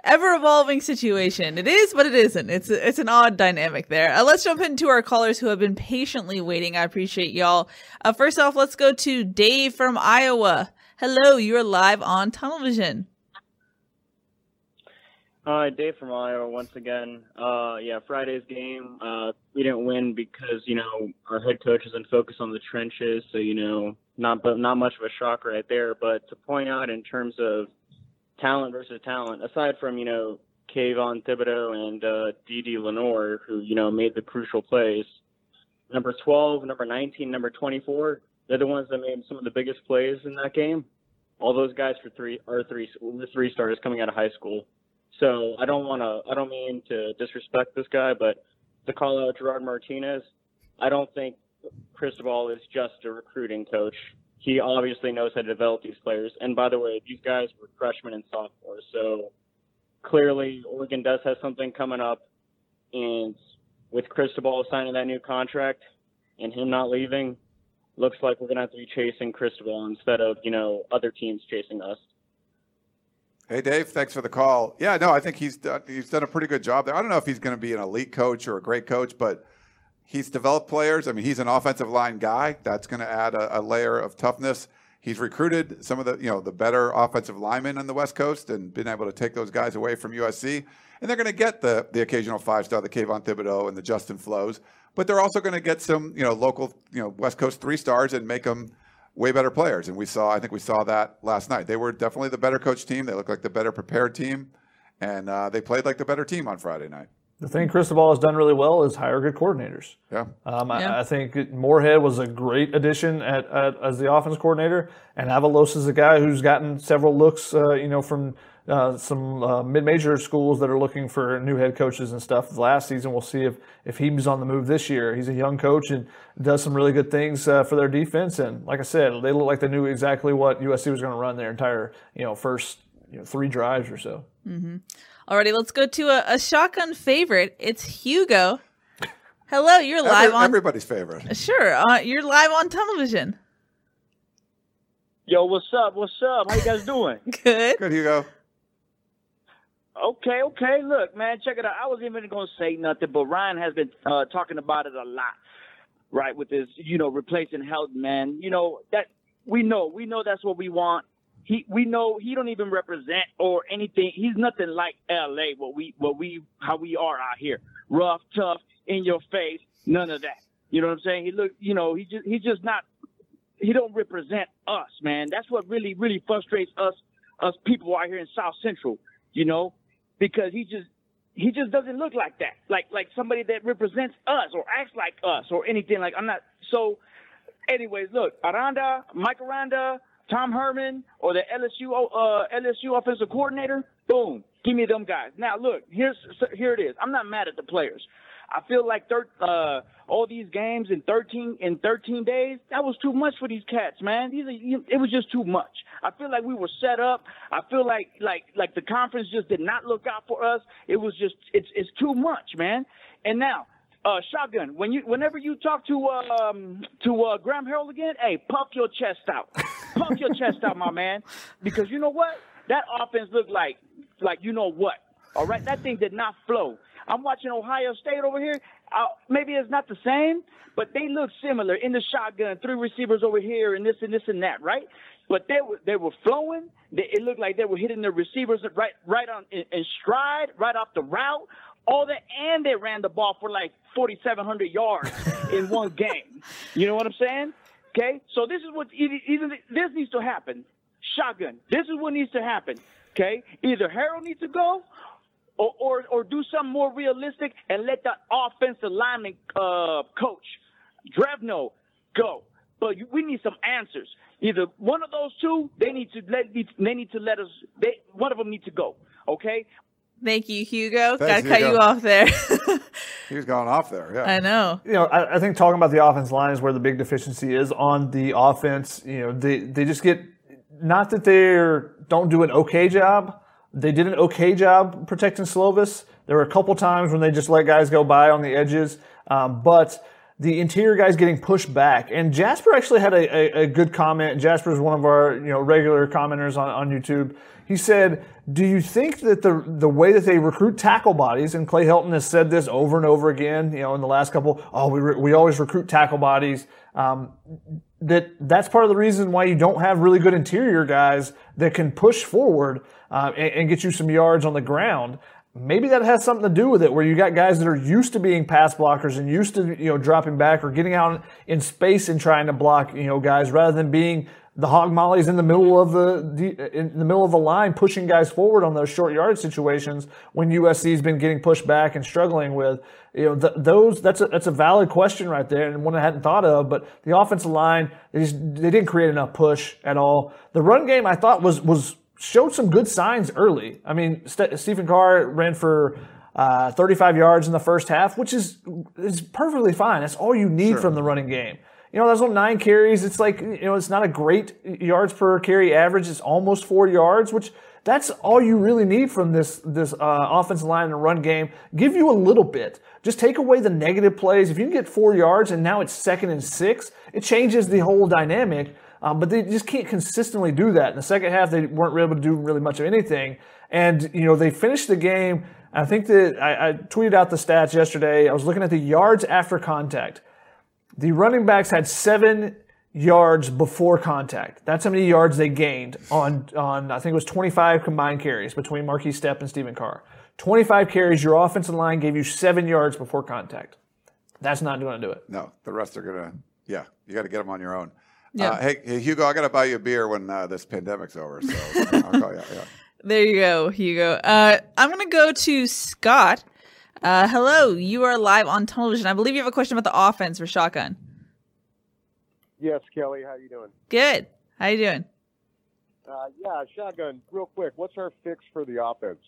ever evolving situation. It is, but it isn't. It's a, it's an odd dynamic there. Uh, let's jump into our callers who have been patiently waiting. I appreciate y'all. Uh, first off, let's go to Dave from Iowa. Hello, you're live on Tunnel Vision. Hi, Dave from Iowa once again. Uh, yeah, Friday's game, uh, we didn't win because you know our head coach isn't focused on the trenches, so you know not but not much of a shock right there. But to point out in terms of talent versus talent, aside from you know Kayvon Thibodeaux and uh, Didi Lenoir, who you know made the crucial plays, number 12, number 19, number 24, they're the ones that made some of the biggest plays in that game. All those guys for three are three were three stars coming out of high school. So I don't want to. I don't mean to disrespect this guy, but to call out Gerard Martinez, I don't think Cristobal is just a recruiting coach. He obviously knows how to develop these players. And by the way, these guys were freshmen and sophomores, so clearly Oregon does have something coming up. And with Cristobal signing that new contract and him not leaving, looks like we're gonna have to be chasing Cristobal instead of you know other teams chasing us. Hey Dave, thanks for the call. Yeah, no, I think he's done, he's done a pretty good job there. I don't know if he's going to be an elite coach or a great coach, but he's developed players. I mean, he's an offensive line guy. That's going to add a, a, layer of toughness. He's recruited some of the you know the better offensive linemen on the West Coast and been able to take those guys away from USC. And they're going to get the the occasional five star, the Kayvon Thibodeaux and the Justin Flowes, but they're also going to get some you know local you know West Coast three stars and make them way better players. And we saw, I think we saw that last night. They were definitely the better coach team. They looked like the better prepared team. And uh, they played like the better team on Friday night. The thing Cristobal has done really well is hire good coordinators. Yeah. Um, yeah. I, I, think Moorhead was a great addition at, at, as the offense coordinator, and Avalos is a guy who's gotten several looks, uh, you know, from uh, some uh, mid-major schools that are looking for new head coaches and stuff. Last season, we'll see if if he's on the move this year. He's a young coach and does some really good things uh, for their defense. And like I said, they look like they knew exactly what USC was going to run their entire you know first you know, three drives or so. Mm-hmm. Alrighty, let's go to a, a shotgun favorite. It's Hugo. Hello, you're live Every, on everybody's favorite. Sure, uh, you're live on television. Yo, what's up? What's up? How you guys doing? [LAUGHS] Good. Good, Hugo. Okay, okay. Look, man, check it out. I wasn't even going to say nothing, but Ryan has been uh, talking about it a lot, right? With this, you know, replacing Helton, man. You know that we know, we know that's what we want. He, we know he don't even represent or anything. He's nothing like L.A. What we, what we, how we are out here, rough, tough, in your face, none of that. You know what I'm saying? He look, you know, he just, he's just not. He don't represent us, man. That's what really, really frustrates us, us people out here in South Central. You know, because he just he just doesn't look like that, like like somebody that represents us or acts like us or anything like. I'm not so. Anyways, look, Aranda, Mike Aranda, Tom Herman, or the LSU uh, LSU offensive coordinator. Boom, give me them guys. Now look, here's here it is. I'm not mad at the players. I feel like thir- uh, all these games in 13 in 13 days that was too much for these cats, man. These are, it was just too much. I feel like we were set up. I feel like like like the conference just did not look out for us. It was just it's it's too much, man. And now uh, shotgun. When you, whenever you talk to um, to uh, Graham Harrell again, hey, puff your chest out, puff your chest out, my man, because you know what? That offense looked like like you know what. All right, that thing did not flow. I'm watching Ohio State over here. Uh, maybe it's not the same, but they look similar in the shotgun, three receivers over here, and this and this and that, right? But they were they were flowing. They, it looked like they were hitting the receivers right right on in, in stride, right off the route. All that, and they ran the ball for like 4,700 yards [LAUGHS] in one game. You know what I'm saying? Okay, so this is what either this needs to happen. Shotgun. This is what needs to happen. Okay, either Harrell needs to go, or, or, or do something more realistic and let the offensive lineman uh, coach Drevno go. But we need some answers. Either one of those two, they need to let they need to let us. They, one of them needs to go. Okay. Thank you, Hugo. Thanks, Got to cut Hugo. you off there. [LAUGHS] He was going off there. Yeah. I know. You know, I, I think talking about the offense line is where the big deficiency is on the offense. You know, they they just get not that they don't do an okay job. They did an okay job protecting Slovis. There were a couple times when they just let guys go by on the edges, um, but the interior guys getting pushed back. And Jasper actually had a, a, a good comment. Jasper is one of our you know regular commenters on, on YouTube. He said, "Do you think that the the way that they recruit tackle bodies, and Clay Helton has said this over and over again, you know, in the last couple, oh, we re- we always recruit tackle bodies." Um, that that's part of the reason why you don't have really good interior guys that can push forward uh, and, and get you some yards on the ground. Maybe that has something to do with it, where you got guys that are used to being pass blockers and used to you know dropping back or getting out in space and trying to block you know guys rather than being the hog mollies in the middle of the in the middle of the line pushing guys forward on those short yard situations when USC's been getting pushed back and struggling with you know th- those that's a that's a valid question right there and one I hadn't thought of but the offensive line they, just, they didn't create enough push at all the run game I thought was was showed some good signs early. I mean, St- Stephen Carr ran for uh, 35 yards in the first half, which is is perfectly fine. That's all you need from the running game. You know, those little nine carries. It's like you know, it's not a great yards per carry average. It's almost four yards, which that's all you really need from this this uh, offensive line and run game. Give you a little bit. Just take away the negative plays. If you can get four yards and now it's second and six, it changes the whole dynamic. Um, but they just can't consistently do that. In the second half, they weren't able to do really much of anything. And you know, they finished the game. I think that I, I tweeted out the stats yesterday. I was looking at the yards after contact. The running backs had seven yards before contact. That's how many yards they gained on, on I think it was 25 combined carries between Markese Stepp and Stephen Carr. 25 carries, your offensive line gave you seven yards before contact. That's not going to do it. No, the rest are gonna. Yeah, you got to get them on your own. Yeah. Uh, hey, hey, Hugo, I got to buy you a beer when uh, this pandemic's over. So I'll call you. Yeah. [LAUGHS] There you go, Hugo. Uh, I'm going to go to Scott. Uh, hello, you are live on television. I believe you have a question about the offense for Shotgun. Yes, Kelly, how are you doing? Good. How you doing? Uh, yeah, shotgun. Real quick, what's our fix for the offense?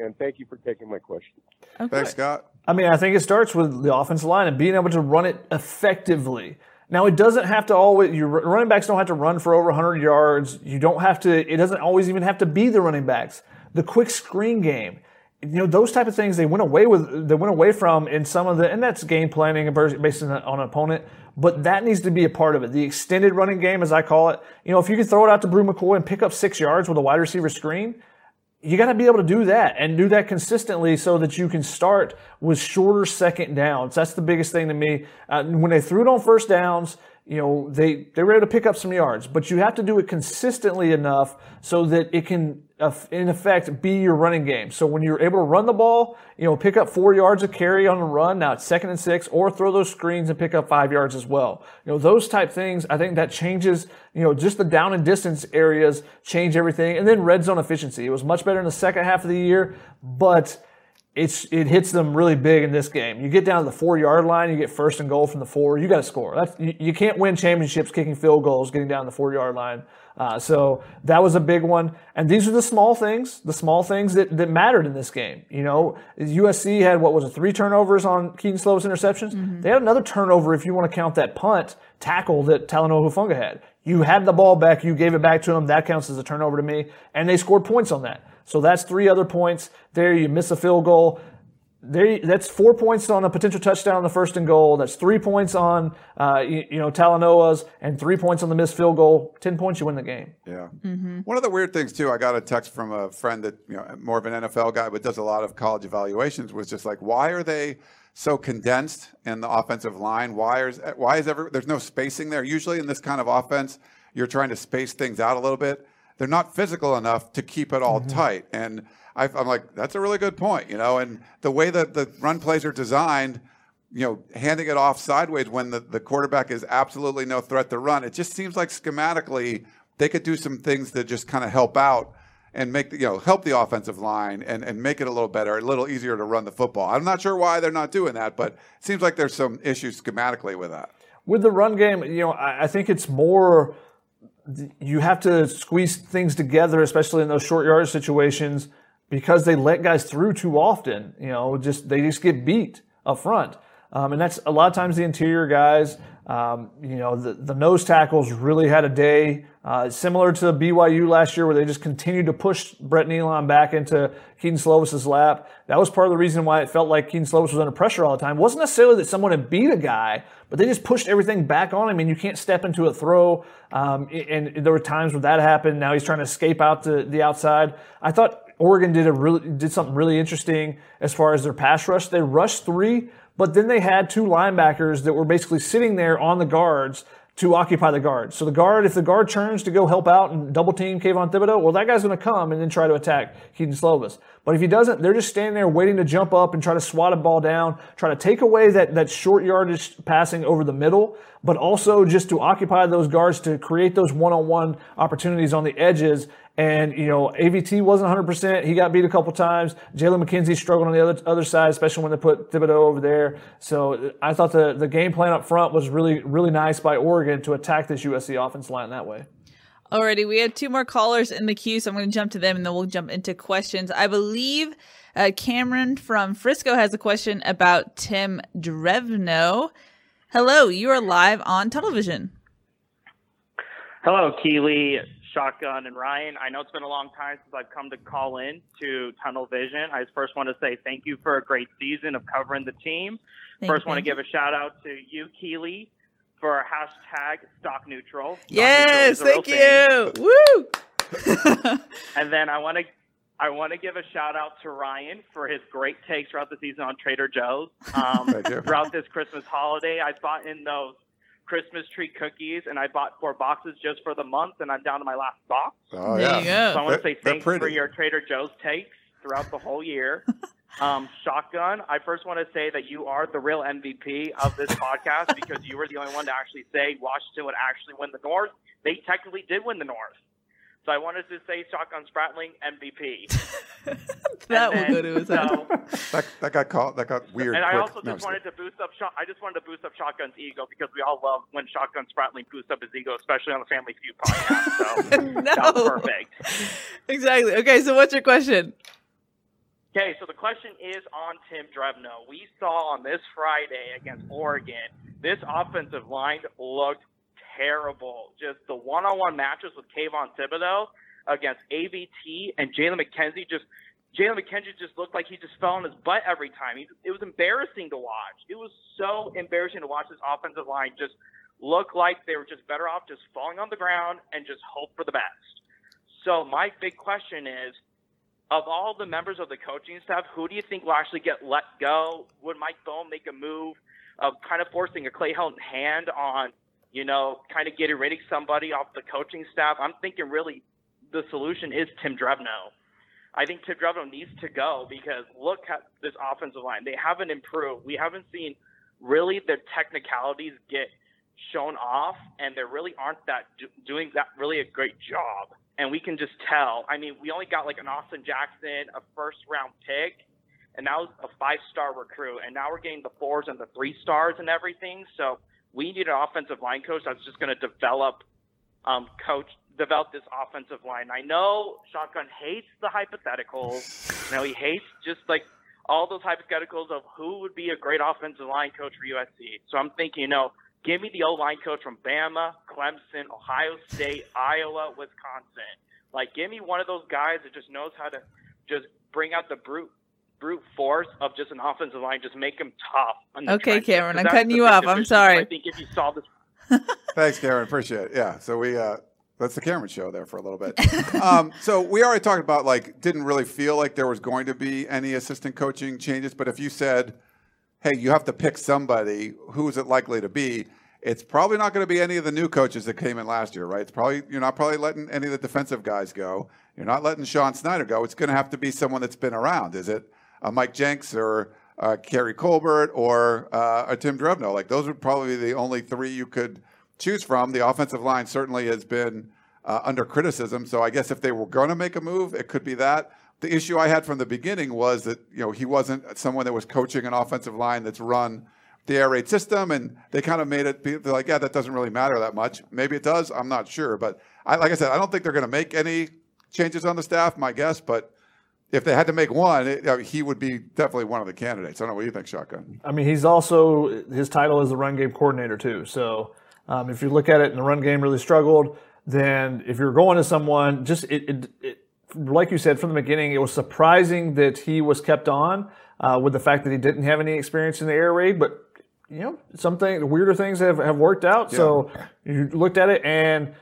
And thank you for taking my question. Of Thanks. Scott. I mean, I think it starts with the offensive line and being able to run it effectively. Now, it doesn't have to always, your running backs don't have to run for over 100 yards. You don't have to, it doesn't always even have to be the running backs. The quick screen game, you know, those type of things they went away with, they went away from in some of the, and that's game planning and based on on an opponent, but that needs to be a part of it. The extended running game, as I call it, you know, if you can throw it out to Bru McCoy and pick up six yards with a wide receiver screen, you got to be able to do that and do that consistently so that you can start with shorter second downs. That's the biggest thing to me. Uh, when they threw it on first downs, you know, they, they were able to pick up some yards, but you have to do it consistently enough so that it can, in effect, be your running game. So when you're able to run the ball, you know, pick up four yards of carry on the run, now it's second and six, or throw those screens and pick up five yards as well. You know, those type things, I think that changes, you know, just the down and distance areas change everything. And then red zone efficiency. It was much better in the second half of the year, but it's it hits them really big in this game. You get down to the four yard line, you get first and goal from the four, you got to score. That's you, you can't win championships kicking field goals, getting down the four yard line. Uh, so that was a big one. And these are the small things, the small things that, that mattered in this game. You know, USC had what was it, three turnovers on Kedon Slovis interceptions. They had another turnover if you want to count that punt tackle that Talanoa Hufanga had. You had the ball back, you gave it back to him. That counts as a turnover to me, and they scored points on that. So that's three other points. There, you miss a field goal. There, that's four points on a potential touchdown on the first and goal. That's three points on, uh, you, you know, Talanoa's, and three points on the missed field goal. Ten points, you win the game. Yeah. One of the weird things too, I got a text from a friend that you know more of an NFL guy, but does a lot of college evaluations. Was just like, why are they so condensed in the offensive line? Why is why is ever there's no spacing there? Usually in this kind of offense, you're trying to space things out a little bit. They're not physical enough to keep it all tight, and I, I'm like, that's a really good point, you know. And the way that the run plays are designed you know, handing it off sideways when the, the quarterback is absolutely no threat to run. It just seems like schematically they could do some things that just kind of help out and make the, you know help the offensive line and, and make it a little better, a little easier to run the football. I'm not sure why they're not doing that, but it seems like there's some issues schematically with that. With the run game, you know, I, I think it's more you have to squeeze things together, especially in those short yard situations, because they let guys through too often. You know, just they just get beat up front, um, and that's a lot of times the interior guys. Um, you know, the, the nose tackles really had a day, uh, similar to BYU last year, where they just continued to push Brett Neilon back into Kedon Slovis's lap. That was part of the reason why it felt like Kedon Slovis was under pressure all the time. It wasn't necessarily that someone had beat a guy, but they just pushed everything back on him, and you can't step into a throw. Um, and there were times where that happened. Now he's trying to escape out to the outside. I thought Oregon did a really did something really interesting as far as their pass rush. They rushed three, but then they had two linebackers that were basically sitting there on the guards to occupy the guard. So the guard, if the guard turns to go help out and double team Kayvon Thibodeaux, well, that guy's going to come and then try to attack Kedon Slovis. But if he doesn't, they're just standing there waiting to jump up and try to swat a ball down, try to take away that, that short yardage passing over the middle, but also just to occupy those guards to create those one-on-one opportunities on the edges. And, you know, AVT wasn't 100%. He got beat a couple times. Jalen McKenzie struggled on the other, other side, especially when they put Thibodeaux over there. So I thought the, the game plan up front was really, really nice by Oregon to attack this USC offense line that way. Alrighty, we have two more callers in the queue, so I'm going to jump to them and then we'll jump into questions. I believe uh, Cameron from Frisco has a question about Tim Drevno. Hello, you are live on television. Hello, Keely, Shotgun, and Ryan. I know it's been a long time since I've come to call in to Tunnel Vision. I first want to say thank you for a great season of covering the team. Thank first, you, want to thank give a shout out to you, Keely, for our hashtag stock neutral. Stock Yes, neutral is a real thank you. Woo! [LAUGHS] And then I want to I want to give a shout out to Ryan for his great takes throughout the season on Trader Joe's. [LAUGHS] Um, Thank you. throughout this Christmas holiday, I bought in those Christmas tree cookies, and I bought four boxes just for the month, and I'm down to my last box. Oh, There yeah. you go. So I want to say thanks for your Trader Joe's takes throughout the whole year. [LAUGHS] Um, Shotgun, I first want to say that you are the real MVP of this podcast because you were the only one to actually say Washington would actually win the North. They technically did win the North. So I wanted to say Shotgun Spratling MVP. [LAUGHS] that will And go to his head. so- That, that got caught. That got weird. and I also just I'm wanted to boost up. Shot, I just wanted to boost up Shotgun's ego because we all love when Shotgun Spratling boosts up his ego, especially on the Family Feud podcast. So [LAUGHS] that was no. perfect. Exactly. Okay, so what's your question? Okay, so the question is on Tim Drevno. We saw on this Friday against Oregon, this offensive line looked terrible. Just the one-on-one matches with Kayvon Thibodeaux against AVT and Jalen McKenzie just Jalen McKenzie just looked like he just fell on his butt every time. He, it was embarrassing to watch. It was so embarrassing to watch this offensive line just look like they were just better off just falling on the ground and just hope for the best. So my big question is, of all the members of the coaching staff, who do you think will actually get let go? Would Mike Bohn make a move of kind of forcing a Clay Helton hand on, you know, kind of getting rid of somebody off the coaching staff? I'm thinking really the solution is Tim Drevno. I think Tim Drevno needs to go because look at this offensive line. They haven't improved. We haven't seen really their technicalities get shown off, and they really aren't that do- doing that really a great job. And we can just tell. I mean, we only got like an Austin Jackson, a first round pick, and that was a five star recruit. And now we're getting the fours and the three stars and everything. So we need an offensive line coach that's just going to develop, um, coach, develop this offensive line. I know Shotgun hates the hypotheticals. You know, he hates just like all those hypotheticals of who would be a great offensive line coach for USC. So I'm thinking, you know, give me the old line coach from Bama, Clemson, Ohio State, Iowa, Wisconsin. Like, give me one of those guys that just knows how to just bring out the brute brute force of just an offensive line, just make them tough. on the Okay, trenches. Cameron, 'Cause I'm cutting you off. I'm sorry. I think if you saw this [LAUGHS] Thanks, Cameron. Appreciate it. Yeah. So we uh, that's the Cameron show there for a little bit. um, [LAUGHS] so we already talked about like didn't really feel like there was going to be any assistant coaching changes, but if you said, "Hey, you have to pick somebody," who is it likely to be? It's probably not going to be any of the new coaches that came in last year, right? It's probably you're not probably letting any of the defensive guys go. You're not letting Sean Snyder go. It's going to have to be someone that's been around. Is it Mike Jinks or uh, Keary Colbert or uh, Tim Drevno? Like those would probably be the only three you could choose from. The offensive line certainly has been uh, under criticism. So I guess if they were going to make a move, it could be that. The issue I had from the beginning was that you know he wasn't someone that was coaching an offensive line that's run the air raid system, and they kind of made it be like, yeah, that doesn't really matter that much. Maybe it does. I'm not sure, but I, like I said, I don't think they're going to make any changes on the staff. My guess, but if they had to make one, it, uh, he would be definitely one of the candidates. I don't know what you think, Shotgun. I mean, he's also his title is the run game coordinator too. So um, if you look at it, and the run game really struggled, then if you're going to someone, just it, it, it like you said from the beginning, it was surprising that he was kept on uh, with the fact that he didn't have any experience in the air raid, but. You know, something weirder things have, have worked out. So you looked at it, and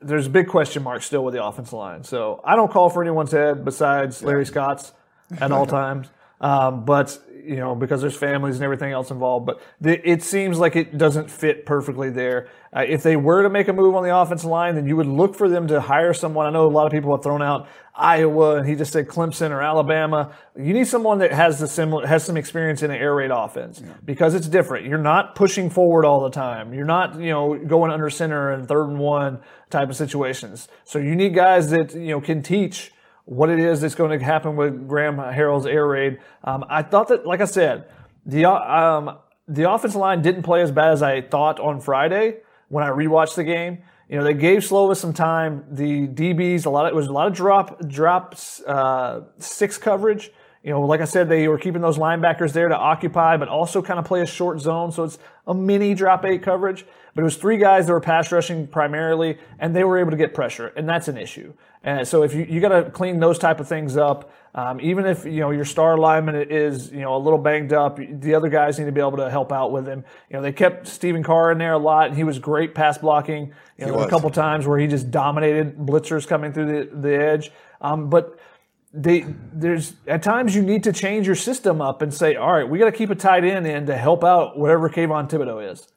there's a big question mark still with the offensive line. So I don't call for anyone's head besides Larry Scott's at all [LAUGHS] times. Um, but you know, because there's families and everything else involved. But the, it seems like it doesn't fit perfectly there. Uh, if they were to make a move on the offensive line, then you would look for them to hire someone. I know a lot of people have thrown out Iowa, and he just said Clemson or Alabama. You need someone that has the similar has some experience in an air raid offense because it's different. You're not pushing forward all the time. You're not you know going under center and third and one type of situations. So you need guys that you know can teach what it is that's going to happen with Graham Harrell's air raid. Um, I thought that, like I said, the um, the offensive line didn't play as bad as I thought on Friday when I rewatched the game. You know, they gave Slovis some time. The DBs, a lot. Of, it was a lot of drop drops, uh, six coverage. You know, like I said, they were keeping those linebackers there to occupy, but also kind of play a short zone. So it's a mini drop eight coverage. But it was three guys that were pass rushing primarily, and they were able to get pressure, and that's an issue. And so if you you got to clean those type of things up, um, even if you know your star lineman is you know a little banged up, the other guys need to be able to help out with him. You know they kept Stephen Carr in there a lot, and he was great pass blocking. You know, a couple times where he just dominated blitzers coming through the the edge. Um, but they there's at times you need to change your system up and say, all right, we got to keep a tight end in to help out whatever Kayvon Thibodeaux is,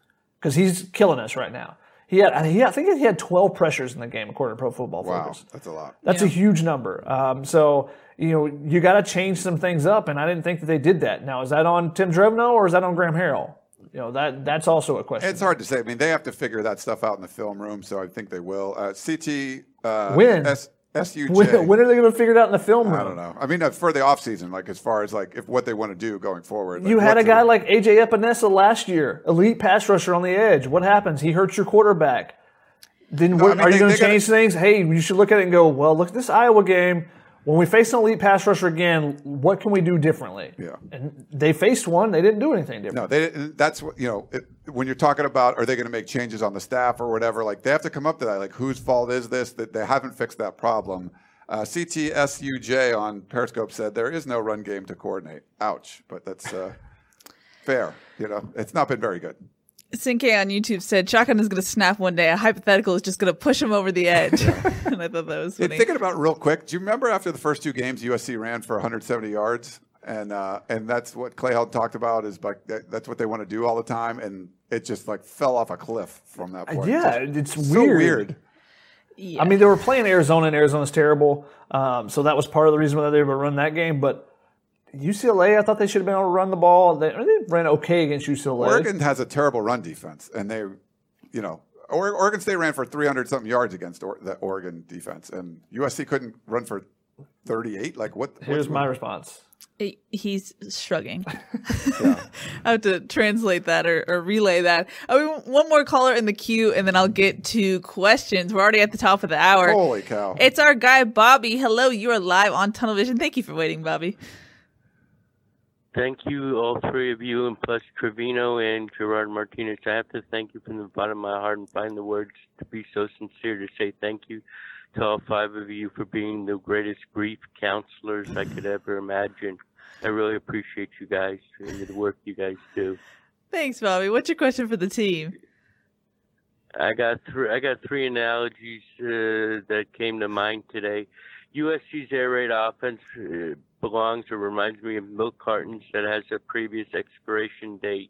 because he's killing us right now. He had, he, I think he had 12 pressures in the game, according to Pro Football Focus. Wow, that's a lot. That's a huge number. Um, so you know you got to change some things up, and I didn't think that they did that. Now is that on Tim Drevno or is that on Graham Harrell? You know that that's also a question. It's hard to say. I mean, they have to figure that stuff out in the film room, so I think they will. Uh, CT uh, When? S, SUJ. when, when are they going to figure it out in the film room? I don't know. I mean, for the offseason, like as far as like if what they want to do going forward. like, You had a guy like AJ Epenesa last year, elite pass rusher on the edge. What happens? He hurts your quarterback. Then No, what, I mean, are you going they to gotta- change things? Hey, you should look at it and go, well, look at this Iowa game. When we face an elite pass rusher again, what can we do differently? Yeah. And they faced one. They didn't do anything different. No, they. That's what you know. It, when you're talking about, are they going to make changes on the staff or whatever? Like they have to come up to that. Like whose fault is this that they haven't fixed that problem? Uh, CTSUJ on Periscope said there is no run game to coordinate. Ouch, but that's uh, [LAUGHS] fair. You know, it's not been very good. Sinke on YouTube said Shotgun is going to snap one day. A hypothetical is just going to push him over the edge. [LAUGHS] and I thought that was funny. thinking about it real quick, do you remember after the first two games, USC ran for 170 yards, and uh, and that's what Clay Helton talked about is like that, that's what they want to do all the time, and it just like fell off a cliff from that point. yeah, Just it's so weird. weird. I mean, they were playing Arizona, and Arizona's terrible. Um, so that was part of the reason why they were able to run that game. But UCLA, I thought they should have been able to run the ball. They, they ran okay against UCLA. Oregon has a terrible run defense, and they, you know, Oregon State ran for 300 something yards against or, the Oregon defense, and USC couldn't run for 38. Like what? Here's what's- my response. He- He's shrugging. [LAUGHS] [LAUGHS] I have to translate that or, or relay that. Oh, we- one more caller in the queue, and then I'll get to questions. We're already at the top of the hour. Holy cow! It's our guy Bobby. Hello, you are live on Tunnel Vision. Thank you for waiting, Bobby. Thank you, all three of you, and plus Trevino and Gerard Martinez. I have to thank you from the bottom of my heart and find the words to be so sincere to say thank you to all five of you for being the greatest grief counselors I could ever imagine. I really appreciate you guys and the work you guys do. Thanks, Bobby. What's your question for the team? I got three. I got three analogies uh, that came to mind today. USC's air raid offense uh, belongs or reminds me of milk cartons that has a previous expiration date.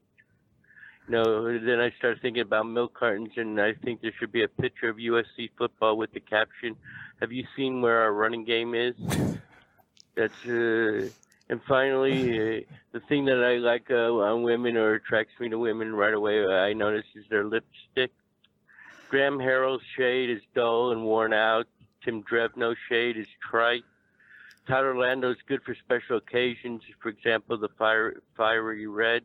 Know, then I started thinking about milk cartons, and I think there should be a picture of USC football with the caption, "Have you seen where our running game is?" [LAUGHS] That's uh, and finally, uh, the thing that I like uh, on women or attracts me to women right away, I notice is their lipstick. Graham Harrell's shade is dull and worn out. Tim Drevno's shade is trite. Todd Orlando's good for special occasions, for example, the fire, fiery red.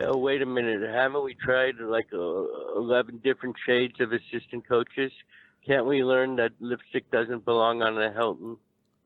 Oh, wait a minute. Haven't we tried like uh, 11 different shades of assistant coaches? Can't we learn that lipstick doesn't belong on a Helton?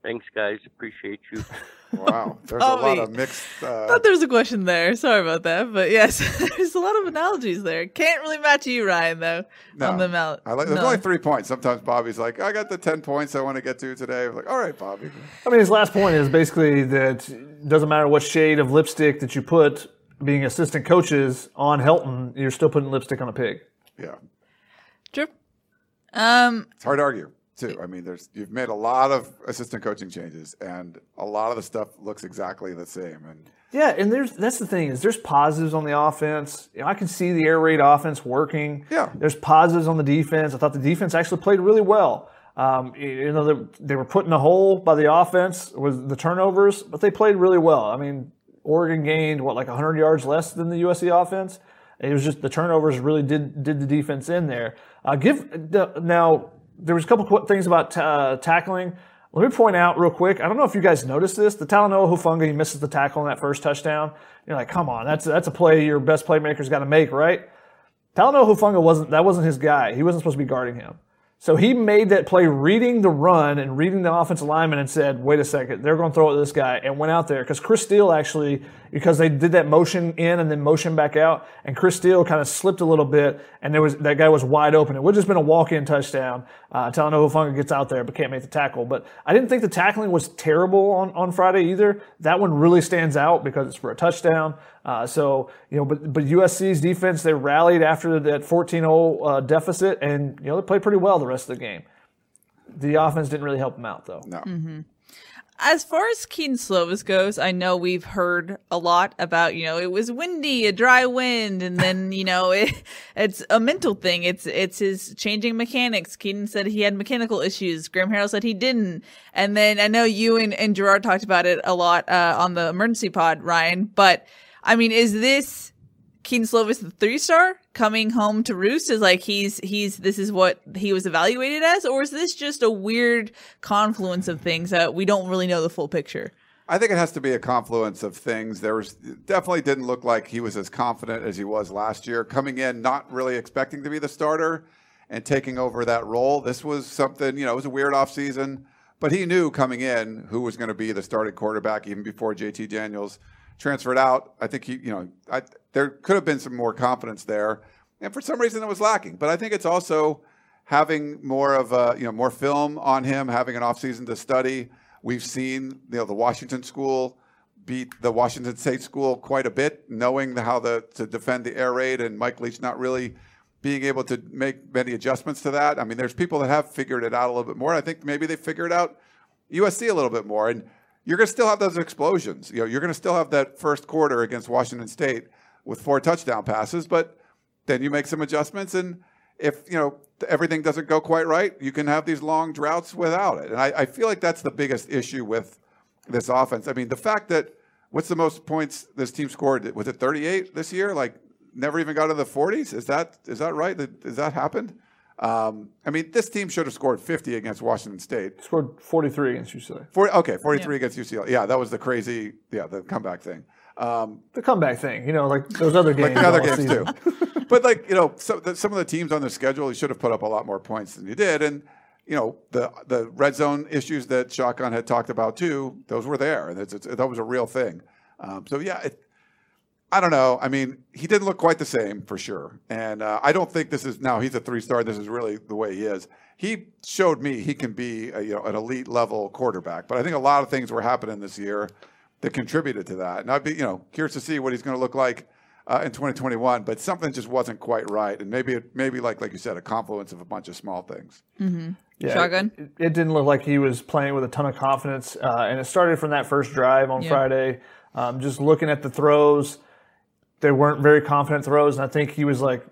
Thanks, guys. Appreciate you. [LAUGHS] Wow, there's a lot of mixed. Uh, thought there was a question there. Sorry about that, but yes, [LAUGHS] there's a lot of analogies there. Can't really match you, Ryan, though. No. on the mal- I like. There's no. only three points. Sometimes Bobby's like, I got the ten points I want to get to today. I'm like, all right, Bobby. I mean, his last point is basically that it doesn't matter what shade of lipstick that you put, being assistant coaches on Helton, you're still putting lipstick on a pig. Yeah, True. Um, it's hard to argue too. I mean, there's you've made a lot of assistant coaching changes, and a lot of the stuff looks exactly the same. And Yeah, and there's that's the thing is there's positives on the offense. You know, I can see the air raid offense working. Yeah. There's positives on the defense. I thought the defense actually played really well. Um, you you know, they, they were put in a hole by the offense with the turnovers, but they played really well. I mean, Oregon gained what like 100 yards less than the USC offense. It was just the turnovers really did did the defense in there. Uh, give now there was a couple things about uh, tackling. Let me point out real quick. I don't know if you guys noticed this. The Talanoa Hufanga, he misses the tackle on that first touchdown. You're like, come on, that's that's a play your best playmaker's got to make, right? Talanoa Hufanga wasn't that wasn't his guy. He wasn't supposed to be guarding him. So he made that play reading the run and reading the offensive lineman and said, wait a second, they're going to throw it to this guy and went out there because Chris Steele actually, because they did that motion in and then motion back out and Chris Steele kind of slipped a little bit and there was, that guy was wide open. It would have just been a walk-in touchdown. Uh, Talanoa Hufanga gets out there but can't make the tackle. But I didn't think the tackling was terrible on, on Friday either. That one really stands out because it's for a touchdown. Uh, so, you know, but, but USC's defense, they rallied after that 14-0 uh, deficit and, you know, they played pretty well the rest of the game. The offense didn't really help them out though. No. Mm-hmm. As far as Kedon Slovis goes, I know we've heard a lot about, you know, it was windy, a dry wind, and then, you know, [LAUGHS] it, it's a mental thing. It's, it's his changing mechanics. Kedon said he had mechanical issues. Graham Harrell said he didn't. And then I know you and, and Gerard talked about it a lot, uh, on the emergency pod, Ryan, but I mean, is this Kedon Slovis the three star coming home to roost? Is like he's he's this is what he was evaluated as, or is this just a weird confluence of things that we don't really know the full picture? I think it has to be a confluence of things. There was definitely didn't look like he was as confident as he was last year, coming in not really expecting to be the starter and taking over that role. This was something, you know, it was a weird offseason, but he knew coming in who was going to be the starting quarterback even before JT Daniels transferred out. I think he, you know, I, there could have been some more confidence there, and for some reason it was lacking. But I think it's also having more of a, you know, more film on him, having an offseason to study. We've seen, you know, the Washington school beat the Washington State school quite a bit, knowing how the to defend the air raid, and Mike Leach not really being able to make many adjustments to that. I mean, there's people that have figured it out a little bit more. I think maybe they figured out USC a little bit more, and you're going to still have those explosions. You know, you're going to still have that first quarter against Washington State with four touchdown passes, but then you make some adjustments and if you know everything doesn't go quite right, you can have these long droughts without it. And I, I, feel like that's the biggest issue with this offense. I mean, the fact that what's the most points this team scored? Was it 38 this year? Like never even got to the 40s? Is that is that right? Has that happened? Um, I mean, this team should have scored 50 against Washington State. Scored 43 against UCLA. 40, okay, 43 yeah. against UCLA. Yeah, that was the crazy, yeah, the comeback thing. Um, the comeback thing, you know, like those other [LAUGHS] games. like the other games season. too. [LAUGHS] but like you know, some, the, some of the teams on the schedule, you should have put up a lot more points than you did, and you know the the red zone issues that Shotgun had talked about too. Those were there, and it's, it's, that was a real thing. Um, so yeah, it, I don't know. I mean, he didn't look quite the same for sure. And uh, I don't think this is now he's a three star. This is really the way he is. He showed me he can be a, you know an elite level quarterback. But I think a lot of things were happening this year that contributed to that. And I'd be you know curious to see what he's going to look like uh, in 2021. But something just wasn't quite right. And maybe it, maybe like like you said, a confluence of a bunch of small things. Mm-hmm. Yeah, Shotgun. It, it, didn't look like he was playing with a ton of confidence, uh, and it started from that first drive on yeah. Friday. Um, just looking at the throws they weren't very confident throws, and I think he was like,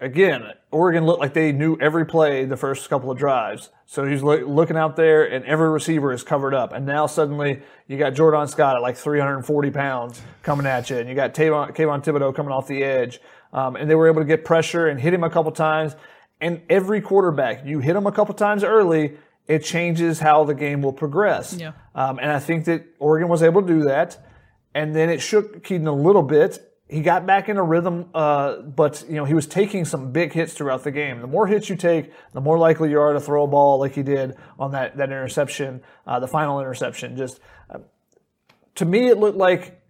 again, Oregon looked like they knew every play the first couple of drives. So he's lo- looking out there, and every receiver is covered up. And now suddenly you got Jordan Scott at like 340 pounds coming at you, and you got Tavon, Kayvon Thibodeaux coming off the edge. Um, and they were able to get pressure and hit him a couple times. And every quarterback, you hit him a couple times early, it changes how the game will progress. Yeah. Um, and I think that Oregon was able to do that. And then it shook Kedon a little bit he got back in a rhythm, uh, but you know he was taking some big hits throughout the game. The more hits you take, the more likely you are to throw a ball like he did on that that interception, uh, the final interception. Just uh, to me, it looked like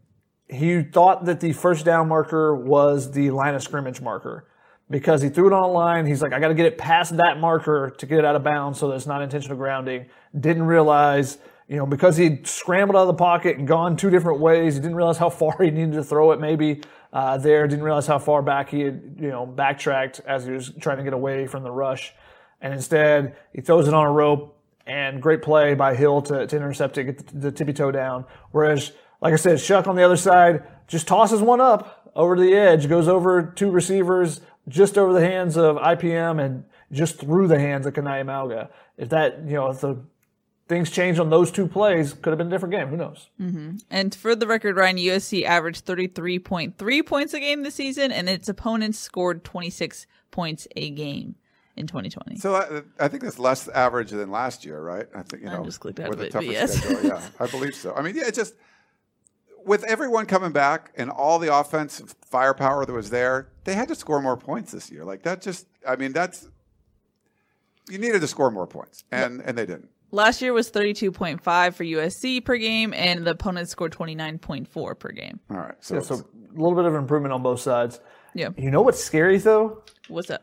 he thought that the first down marker was the line of scrimmage marker because he threw it on a line. He's like, I got to get it past that marker to get it out of bounds so that it's not intentional grounding. Didn't realize you know, because he'd scrambled out of the pocket and gone two different ways, he didn't realize how [LAUGHS] far he needed to throw it maybe uh, there, didn't realize how far back he had, you know, backtracked as he was trying to get away from the rush. And instead, he throws it on a rope and great play by Hill to, to intercept it, get the, the tippy toe down. Whereas, like I said, Shough on the other side just tosses one up over the edge, goes over two receivers, just over the hands of IPM and just through the hands of Kana'i Mauga. If that, you know, if the things changed on those two plays, could have been a different game. Who knows? Mm-hmm. And for the record, Ryan, USC averaged 33.3 points a game this season, and its opponents scored 26 points a game in 2020. So I, I, think that's less average than last year, right? I think you know I just clicked out with of a tougher yes. schedule. Yeah, I believe so. I mean, yeah, it's just with everyone coming back and all the offensive firepower that was there, they had to score more points this year. Like that just I mean that's you needed to score more points and and they didn't. Last year was 32.5 for USC per game, and the opponent scored 29.4 per game. All right. So, Yeah, so a little bit of improvement on both sides. Yeah. You know what's scary though? What's up?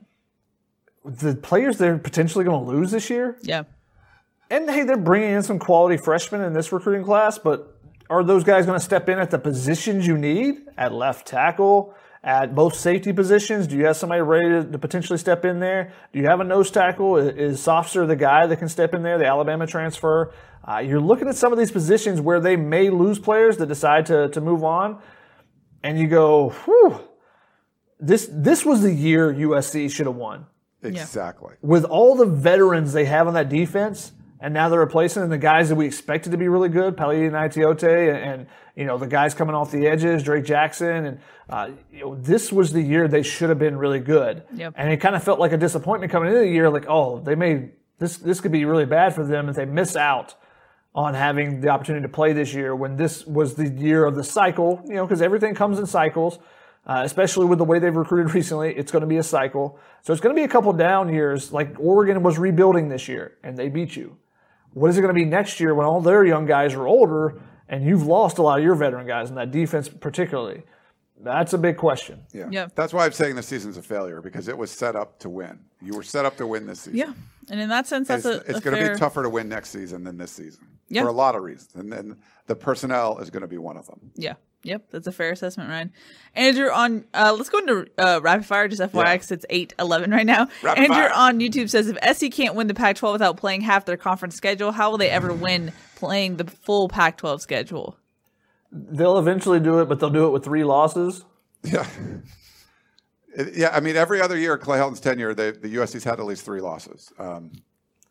The players they're potentially going to lose this year. Yeah. And hey, they're bringing in some quality freshmen in this recruiting class, but are those guys going to step in at the positions you need at left tackle, at both safety positions? Do you have somebody ready to, to potentially step in there? Do you have a nose tackle? I- Is Sopsher the guy that can step in there, the Alabama transfer? Uh, you're looking at some of these positions where they may lose players that decide to, to move on, and you go, whew, this, this was the year USC should have won exactly. with all the veterans they have on that defense, and now they're replacing the guys that we expected to be really good, Pali and Itiote, and, and you know the guys coming off the edges, Drake Jackson, and uh, you know this was the year they should have been really good. Yep. And it kind of felt like a disappointment coming into the year, like oh they may this this could be really bad for them if they miss out on having the opportunity to play this year when this was the year of the cycle, you know, because everything comes in cycles, uh, especially with the way they've recruited [LAUGHS] recently. It's going to be a cycle. So it's going to be a couple down years. Like Oregon was rebuilding this year and they beat you. What is it going to be next year when all their young guys are older and you've lost a lot of your veteran guys in that defense, particularly? That's a big question. Yeah. Yeah. That's why I'm saying the season's a failure because it was set up to win. You were set up to win this season. Yeah. And in that sense, that's it's, a, it's going to fair- be tougher to win next season than this season Yeah. for a lot of reasons, and then the personnel is going to be one of them. Yeah. Yep, that's a fair assessment, Ryan. Andrew on uh let's go into uh rapid fire, just FYI, Yeah. because it's eight eleven right now. Rapid Andrew fire. on YouTube says if SC can't win the Pac twelve without playing half their conference schedule, how will they ever win playing the full Pac twelve schedule? They'll eventually do it, but they'll do it with three losses. Yeah. Yeah, I mean, every other year, Clay Helton's tenure, they, the USC's had at least three losses. Um,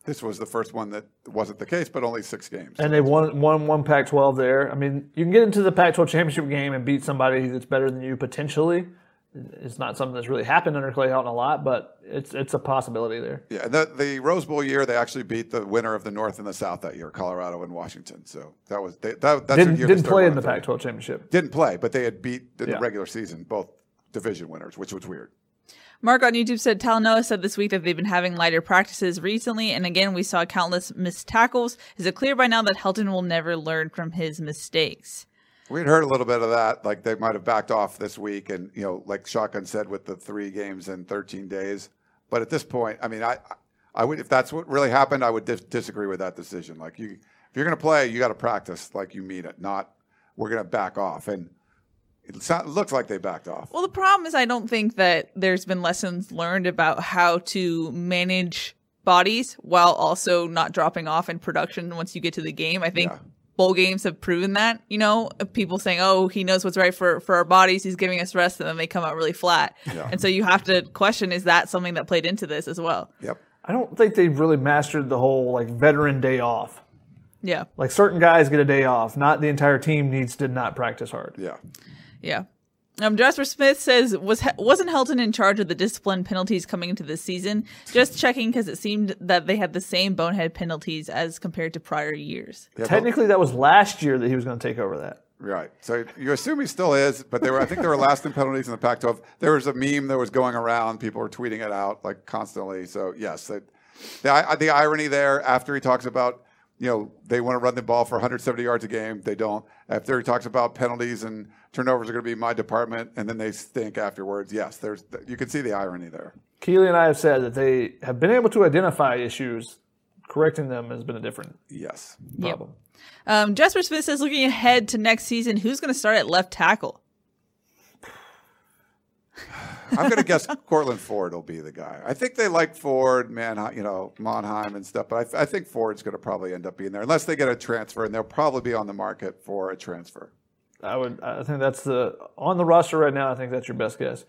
this was the first one that wasn't the case, but only six games. And they won won one Pac-12 there. I mean, you can get into the Pac-12 championship game and beat somebody that's better than you potentially. It's not something that's really happened under Clay Helton a lot, but it's it's a possibility there. yeah, and the, the Rose Bowl year, they actually beat the winner of the North and the South that year, Colorado and Washington. So that was they, that, that's their Didn't year didn't play in the. Pac-12 championship. Didn't play, but they had beat in Yeah. the regular season both division winners, which was weird. Mark on YouTube said Talanoa said this week that they've been having lighter practices recently, and again we saw countless missed tackles. Is it clear by now that Helton will never learn from his mistakes? We had heard a little bit of that, like they might have backed off this week, and you know, like Shotgun said, with the three games in 13 days. But at this point, I mean, I, I would if that's what really happened, I would dis- disagree with that decision. Like you, if you're going to play, you got to practice like you mean it, not we're going to back off. And it, sound, it looks like they backed off. Well, the problem is I don't think that there's been lessons learned about how to manage bodies while also not dropping off in production once you get to the game. I think Yeah. Bowl games have proven that, you know, people saying, "Oh, he knows what's right for for our bodies. He's giving us rest." And then they come out really flat. Yeah. And so you have to question is that something that played into this as well? Yep. I don't think they've really mastered the whole like veteran day off. Yeah. Like certain guys get a day off, not the entire team needs to not practice hard. Yeah. Yeah. Um, Jasper Smith says was wasn't Helton in charge of the discipline penalties coming into this season? Just checking because it seemed that they had the same bonehead penalties as compared to prior years. Yeah, but- Technically, that was last year that he was going to take over that. Right. So you assume he still is, but they were. I think they were last in penalties in the Pac-12. There was a meme that was going around. People were tweeting it out like constantly. So yes, the the, the irony there. After he talks about you know they want to run the ball for 170 yards a game, they don't. After he talks about penalties and turnovers are going to be my department, and then they stink afterwards. Yes, there's you can see the irony there. Keely and I have said that they have been able to identify issues. Correcting them has been a different Yes. problem. Um, Jasper Smith says looking ahead to next season, who's going to start at left tackle? I'm going to guess Courtland Ford will be the guy. I think they like Ford, man, you know, Monheim and stuff, but I, I think Ford's going to probably end up being there unless they get a transfer, and they'll probably be on the market for a transfer. I would. I think that's the on the roster right now. I think that's your best guess.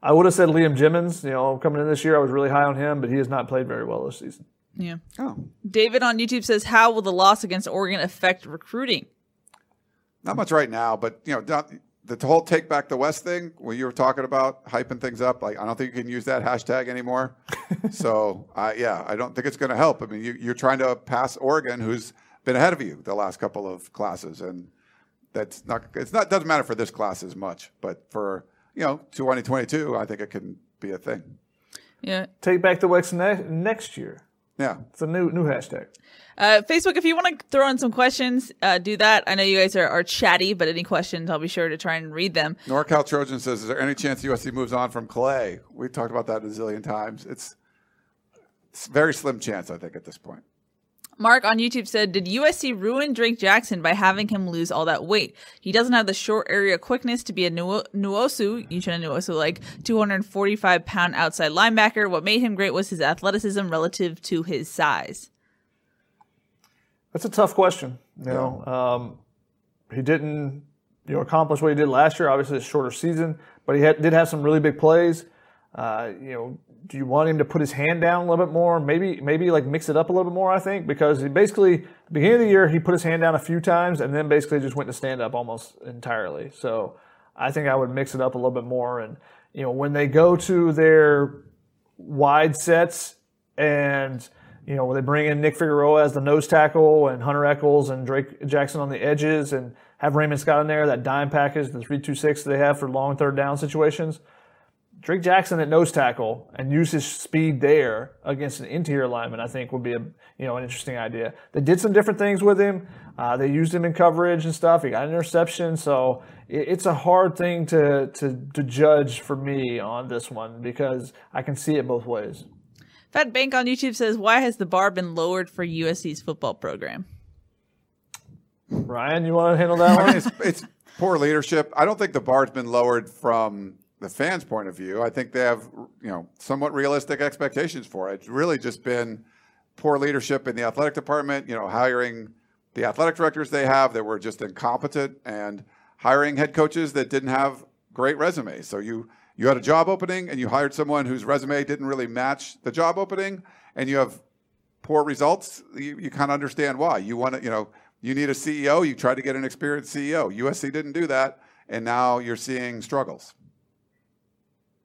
I would have said Liam Jimmons. You know, coming in this year, I was really high on him, but he has not played very well this season. Yeah. Oh, David on YouTube says, "How will the loss against Oregon affect recruiting?" not much right now, but you know, down- the whole take back the West thing, when you were talking about hyping things up, like I don't think you can use that hashtag anymore. [LAUGHS] so, I yeah, I don't think it's going to help. I mean, you, you're trying to pass Oregon, who's been ahead of you the last couple of classes, and that's not. It's not doesn't matter for this class as much, but for you know 2022, I think it can be a thing. Yeah. Take back the West ne- next year. Yeah. It's a new new hashtag. Uh, Facebook, if you want to throw in some questions, uh, do that. I know you guys are, are chatty, but any questions, I'll be sure to try and read them. NorCal Trojan says, "Is there any chance USC moves on from Clay?" We've talked about that a zillion times. It's it's very slim chance, I think, at this point. Mark on YouTube said, Did USC ruin Drake Jackson by having him lose all that weight? He doesn't have the short area quickness to be a Nu- Nwosu, Uchenna Nwosu, like 245 pound outside linebacker. What made him great was his athleticism relative to his size. That's a tough question. You know, um, he didn't you know accomplish what he did last year. Obviously, it's a shorter season, but he had, did have some really big plays. Uh, you know, do you want him to put his hand down a little bit more? Maybe maybe like mix it up a little bit more. I think because he basically beginning of the year he put his hand down a few times and then basically just went to stand up almost entirely. So I think I would mix it up a little bit more. And you know, when they go to their wide sets and you know, they bring in Nick Figueroa as the nose tackle and Hunter Echols and Drake Jackson on the edges and have Raymond Scott in there, that dime package, the 326 they have for long third down situations. Drake Jackson at nose tackle and use his speed there against an interior lineman, I think would be a you know an interesting idea. They did some different things with him. Uh, they used him in coverage and stuff. He got an interception, so it, it's a hard thing to, to to judge for me on this one because I can see it both ways. Fat Bank on YouTube says, Why has the bar been lowered for USC's football program? Ryan, you want to handle that I [LAUGHS] mean, one? it's, it's poor leadership. I don't think the bar's been lowered from the fans' point of view. I think they have, you know, somewhat realistic expectations for it. It's really just been poor leadership in the athletic department. You know, hiring the athletic directors they have that were just incompetent, and hiring head coaches that didn't have great resumes. So you you had a job opening and you hired someone whose resume didn't really match the job opening, and you have poor results. You, you kind of understand why. You want to, you know, you need a CEO. You try to get an experienced CEO. USC didn't do that, and now you're seeing struggles.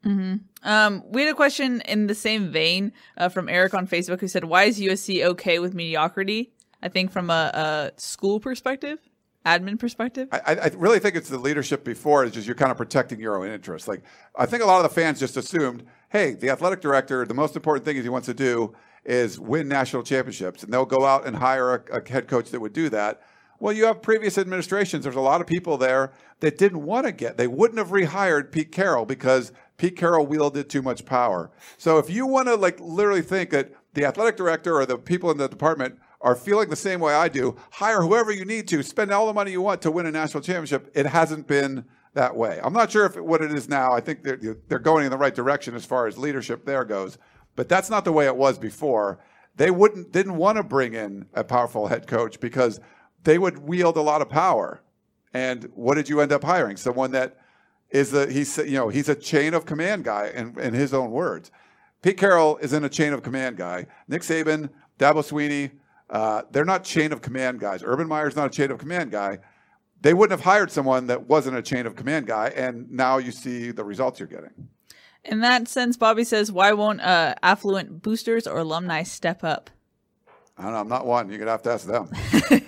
Mm-hmm. Um, we had a question in the same vein uh, from Eric on Facebook who said, "Why is USC okay with mediocrity?" I think from a, a school perspective, admin perspective. I, I really think it's the leadership before. is just you're kind of protecting your own interests. Like I think a lot of the fans just assumed, hey, the athletic director, the most important thing he wants to do is win national championships, and they'll go out and hire a, a head coach that would do that. Well, you have previous administrations. There's a lot of people there that didn't want to get. They wouldn't have rehired Pete Carroll because Pete Carroll wielded too much power. So if you want to like literally think that the athletic director or the people in the department are feeling the same way I do, hire whoever you need to, spend all the money you want to win a national championship. It hasn't been that way. I'm not sure if what it is now. I think they're, they're going in the right direction as far as leadership there goes, but that's not the way it was before. They wouldn't didn't want to bring in a powerful head coach because they would wield a lot of power. And what did you end up hiring? Someone that is the he's you know he's a chain of command guy in, in his own words. Pete Carroll is in a chain of command guy. Nick Saban, Dabo Swinney, uh, they're not chain of command guys. Urban Meyer's not a chain of command guy. They wouldn't have hired someone that wasn't a chain of command guy, and now you see the results you're getting. In that sense, Bobby says, "Why won't uh, affluent boosters or alumni step up?" I don't know. I'm not one. You're gonna have to ask them.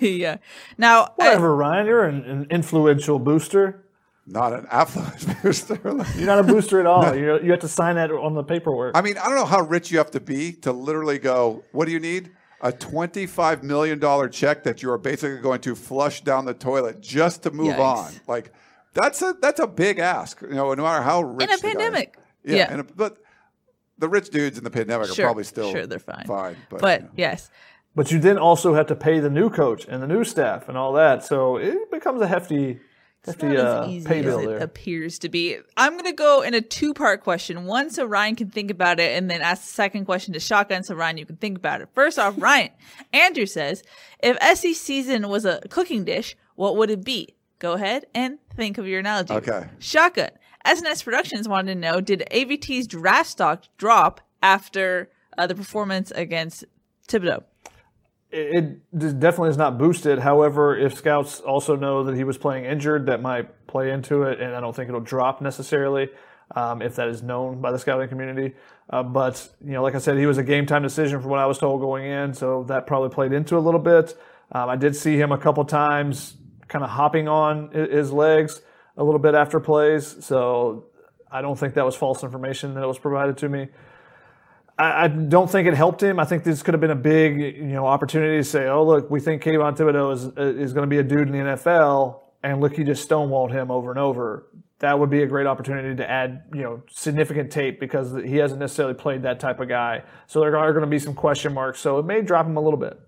[LAUGHS] yeah. Now, whatever, uh, Ryan. You're an, an, influential booster. Not an affluent [LAUGHS] booster. you're not a booster at all. no. you you have to sign that on the paperwork. I mean, I don't know how rich you have to be to literally go. What do you need? A twenty-five million dollar check that you are basically going to flush down the toilet just to move Yikes. on. Like that's a that's a big ask. You know, no matter how rich in a pandemic. Yeah, yeah. A, but the rich dudes in the pandemic sure, are probably still sure they're fine. Fine, but, but you know. yes. But you then also have to pay the new coach and the new staff and all that, so it becomes a hefty, hefty it's uh, as easy pay as bill it there. appears to be. I'm going to go in a two part question. One, so Ryan can think about it, and then ask the second question to Shotgun, so Ryan, you can think about it. First off, Ryan, [LAUGHS] Andrew says, if SE season was a cooking dish, what would it be? Go ahead and think of your analogy. Okay. Shotgun. SNS Productions wanted to know, did AVT's draft stock drop after uh, the performance against Thibodeaux? It, it definitely is not boosted. However, if scouts also know that he was playing injured, that might play into it, and I don't think it'll drop necessarily um, if that is known by the scouting community. Uh, but you know, like I said, he was a game time decision from what I was told going in, so that probably played into a little bit. Um, I did see him a couple times kind of hopping on his legs a little bit after plays. So I don't think that was false information that was provided to me. I, I don't think it helped him. I think this could have been a big, you know, opportunity to say, "Oh, look, we think Kayvon Thibodeaux is is going to be a dude in the NFL," and look, he just stonewalled him over and over. That would be a great opportunity to add, you know, significant tape because he hasn't necessarily played that type of guy. So there are going to be some question marks. So it may drop him a little bit.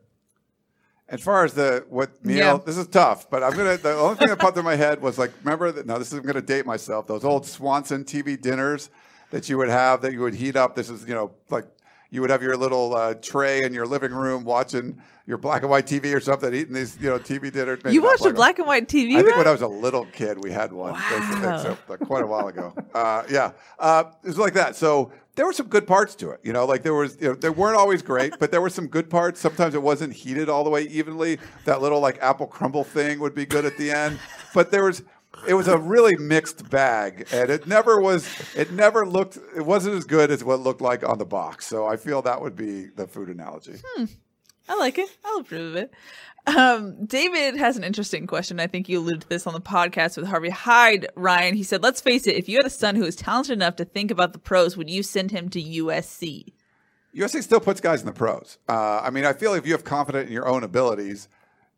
As far as the what meal, Yeah. this is tough, but I'm gonna. The only thing that popped in my head was like, remember that? Now this is I'm gonna date myself. Those old Swanson TV dinners that you would have that you would heat up. This is you know like you would have your little uh, tray in your living room watching your black and white TV or something, eating these you know TV dinners. Maybe You watched a black and white TV? I think Ryan? when I was a little kid, we had one. Wow. So, like, quite a while ago. Uh, yeah, uh, it was like that. So there were some good parts to it. You know, like there was, you know, they weren't always great, but there were some good parts. Sometimes it wasn't heated all the way evenly. That little like apple crumble thing would be good at the end, but there was. It was a really mixed bag, and it never was. It never looked. It wasn't as good as what it looked like on the box. So I feel that would be the food analogy. I like it. I'll approve of it. Um, David has an interesting question. I think you alluded to this on the podcast with Harvey Hyde, Ryan. He said, Let's face it, if you had a son who was talented enough to think about the pros, would you send him to USC? USC still puts guys in the pros. Uh, I mean, I feel if you have confidence in your own abilities,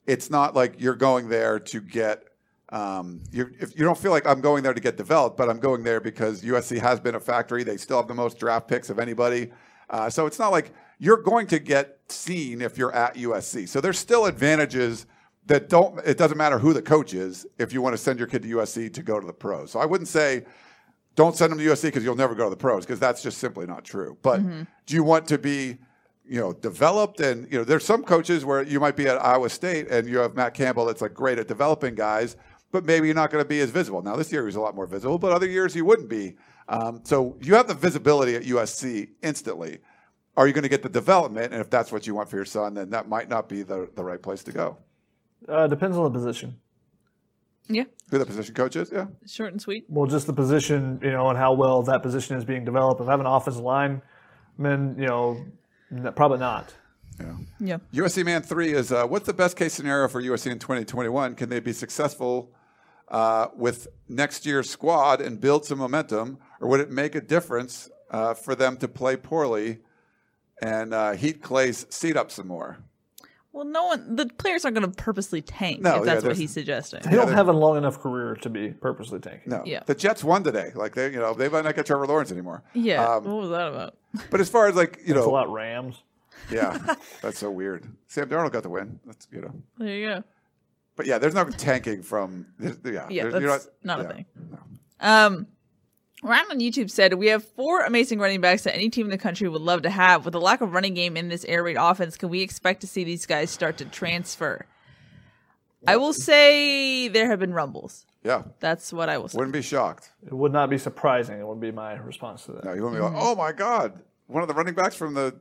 it's not like you're going there to get. Um, you if you don't feel like I'm going there to get developed, but I'm going there because USC has been a factory. They still have the most draft picks of anybody. Uh, so it's not like you're going to get seen if you're at USC. So there's still advantages that don't. It doesn't matter who the coach is if you want to send your kid to USC to go to the pros. So I wouldn't say don't send them to USC because you'll never go to the pros because that's just simply not true. But do you want to be, you know, developed? And you know, there's some coaches where you might be at Iowa State and you have Matt Campbell that's like great at developing guys, but maybe you're not going to be as visible. Now this year he was a lot more visible, but other years he wouldn't be. Um, so you have the visibility at USC instantly. Are you going to get the development? And if that's what you want for your son, then that might not be the, the right place to go. Uh, depends on the position. Yeah, Who the position coach is? Yeah. short and sweet. Well, just the position, you know, and how well that position is being developed. If I have an offensive lineman, you know, probably not. Yeah. Yeah. USC Man 3 is uh, what's the best case scenario for USC in 2021? Can they be successful uh, with next year's squad and build some momentum, or would it make a difference uh, for them to play poorly and uh, heat Clay's seat up some more? Well, no one, the players aren't going to purposely tank No, if yeah, that's what he's suggesting. They don't have a long enough career to be purposely tanking. No. Yeah. The Jets won today. Like they, you know, they might not get Trevor Lawrence anymore. Yeah. Um, what was that about? but as far as like you It's a know, lot Rams. yeah, [LAUGHS] that's so weird. Sam Darnold got the win. That's you know. There you go. But yeah, there's no tanking from. Yeah, Yeah, there's- you're that's not a yeah. thing. Um, Ryan on YouTube said, We have four amazing running backs that any team in the country would love to have. With the lack of running game in this air raid offense, can we expect to see these guys start to transfer? I will say there have been rumbles. Yeah, That's what I will say. wouldn't be shocked. It would not be surprising. It would be my response to that. No, you wouldn't be like, oh my god, one of the running backs from the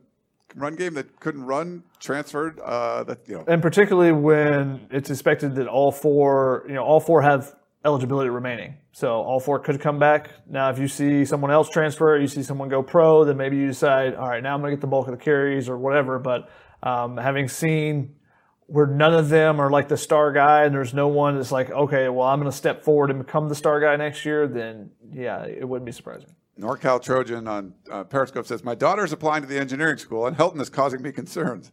run game that couldn't run transferred. Uh, that you know, And particularly when it's expected that all four, you know, all four have eligibility remaining. So all four could come back. Now, if you see someone else transfer, you see someone go pro, then maybe you decide, all right, now I'm going to get the bulk of the carries or whatever. But um, having seen where none of them are like the star guy and there's no one that's like, okay, well, I'm going to step forward and become the star guy next year, then yeah, it wouldn't be surprising. NorCal Trojan on uh, Periscope says, My daughter is applying to the engineering school, and Helton is causing me concerns.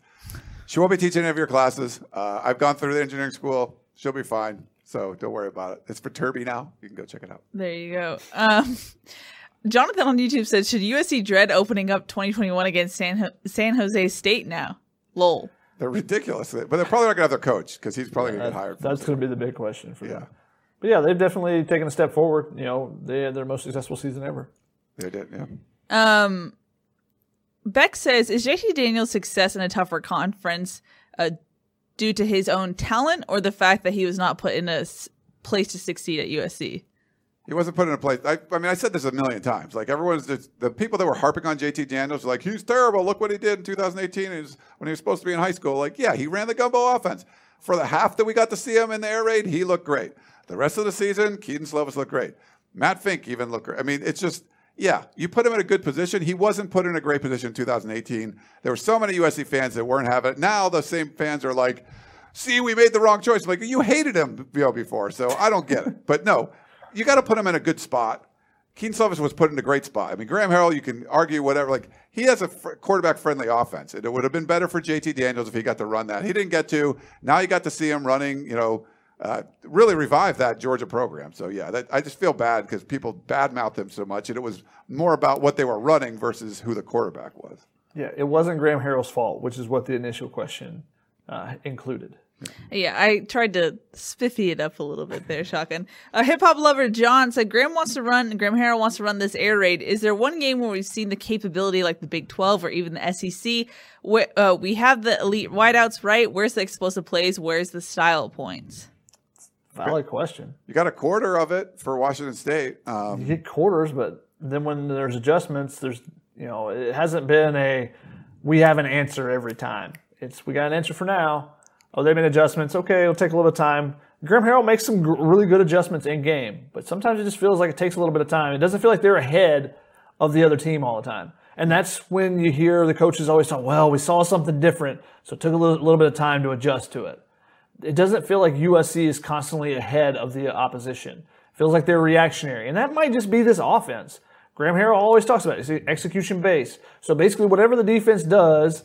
She won't be teaching any of your classes. Uh, I've gone through the engineering school. She'll be fine. So don't worry about it. It's for Turby now. You can go check it out. There you go. Um, Jonathan on YouTube said, Should USC dread opening up 2021 against San, Ho- San Jose State now? Lol. They're ridiculous. But they're probably not going to have their coach because he's probably going to get hired. that's going to be the big question for Yeah. them. But yeah, they've definitely taken a step forward. You know, they had their most successful season ever. They did, yeah. Um, Beck says, "Is JT Daniels' success in a tougher conference uh, due to his own talent, or the fact that he was not put in a s- place to succeed at USC?" He wasn't put in a place. I, I mean, I said this a million times. Like everyone's just, the people that were harping on JT Daniels, were like he's terrible. Look what he did in 2018 is when he was supposed to be in high school. Like, yeah, he ran the gumbo offense for the half that we got to see him in the air raid. He looked great. The rest of the season, Kedon Slovis looked great. Matt Fink even looked great. I mean, it's just yeah, you put him in a good position. He wasn't put in a great position in 2018. There were so many USC fans that weren't having it. Now the same fans are like see, we made the wrong choice. I'm like, you hated him you know, before, so I don't get it. [LAUGHS] But no, you got to put him in a good spot. Kedon Slovis was put in a great spot. I mean, Graham Harrell, you can argue whatever. Like he has a fr- quarterback-friendly offense. It would have been better for JT Daniels if he got to run that. He didn't get to. Now you got to see him running. You know, uh, really revive that Georgia program. So yeah, that, I just feel bad because people badmouthed him so much, and it was more about what they were running versus who the quarterback was. Yeah, it wasn't Graham Harrell's fault, which is what the initial question uh, included. Yeah, I tried to spiffy it up a little bit there, shotgun. A hip hop lover John said Graham wants to run, Graham Harrell wants to run this air raid. Is there one game where we've seen the capability like the Big 12 or even the SEC? Where, uh, we have the elite wideouts, right? Where's the explosive plays? Where's the style points? Valid question. You got a quarter of it for Washington State. Um, You get quarters, but then when there's adjustments, there's you know it hasn't been a we have an answer every time. It's we got an answer for now. Oh, they made adjustments. Okay, it'll take a little bit of time. Graham Harrell makes some gr- really good adjustments in game, but sometimes it just feels like it takes a little bit of time. It doesn't feel like they're ahead of the other team all the time. And that's when you hear the coaches always talk, well, we saw something different, so it took a little, little bit of time to adjust to it. It doesn't feel like USC is constantly ahead of the opposition. It feels like they're reactionary. And that might just be this offense. Graham Harrell always talks about it. It's execution based. So basically, whatever the defense does,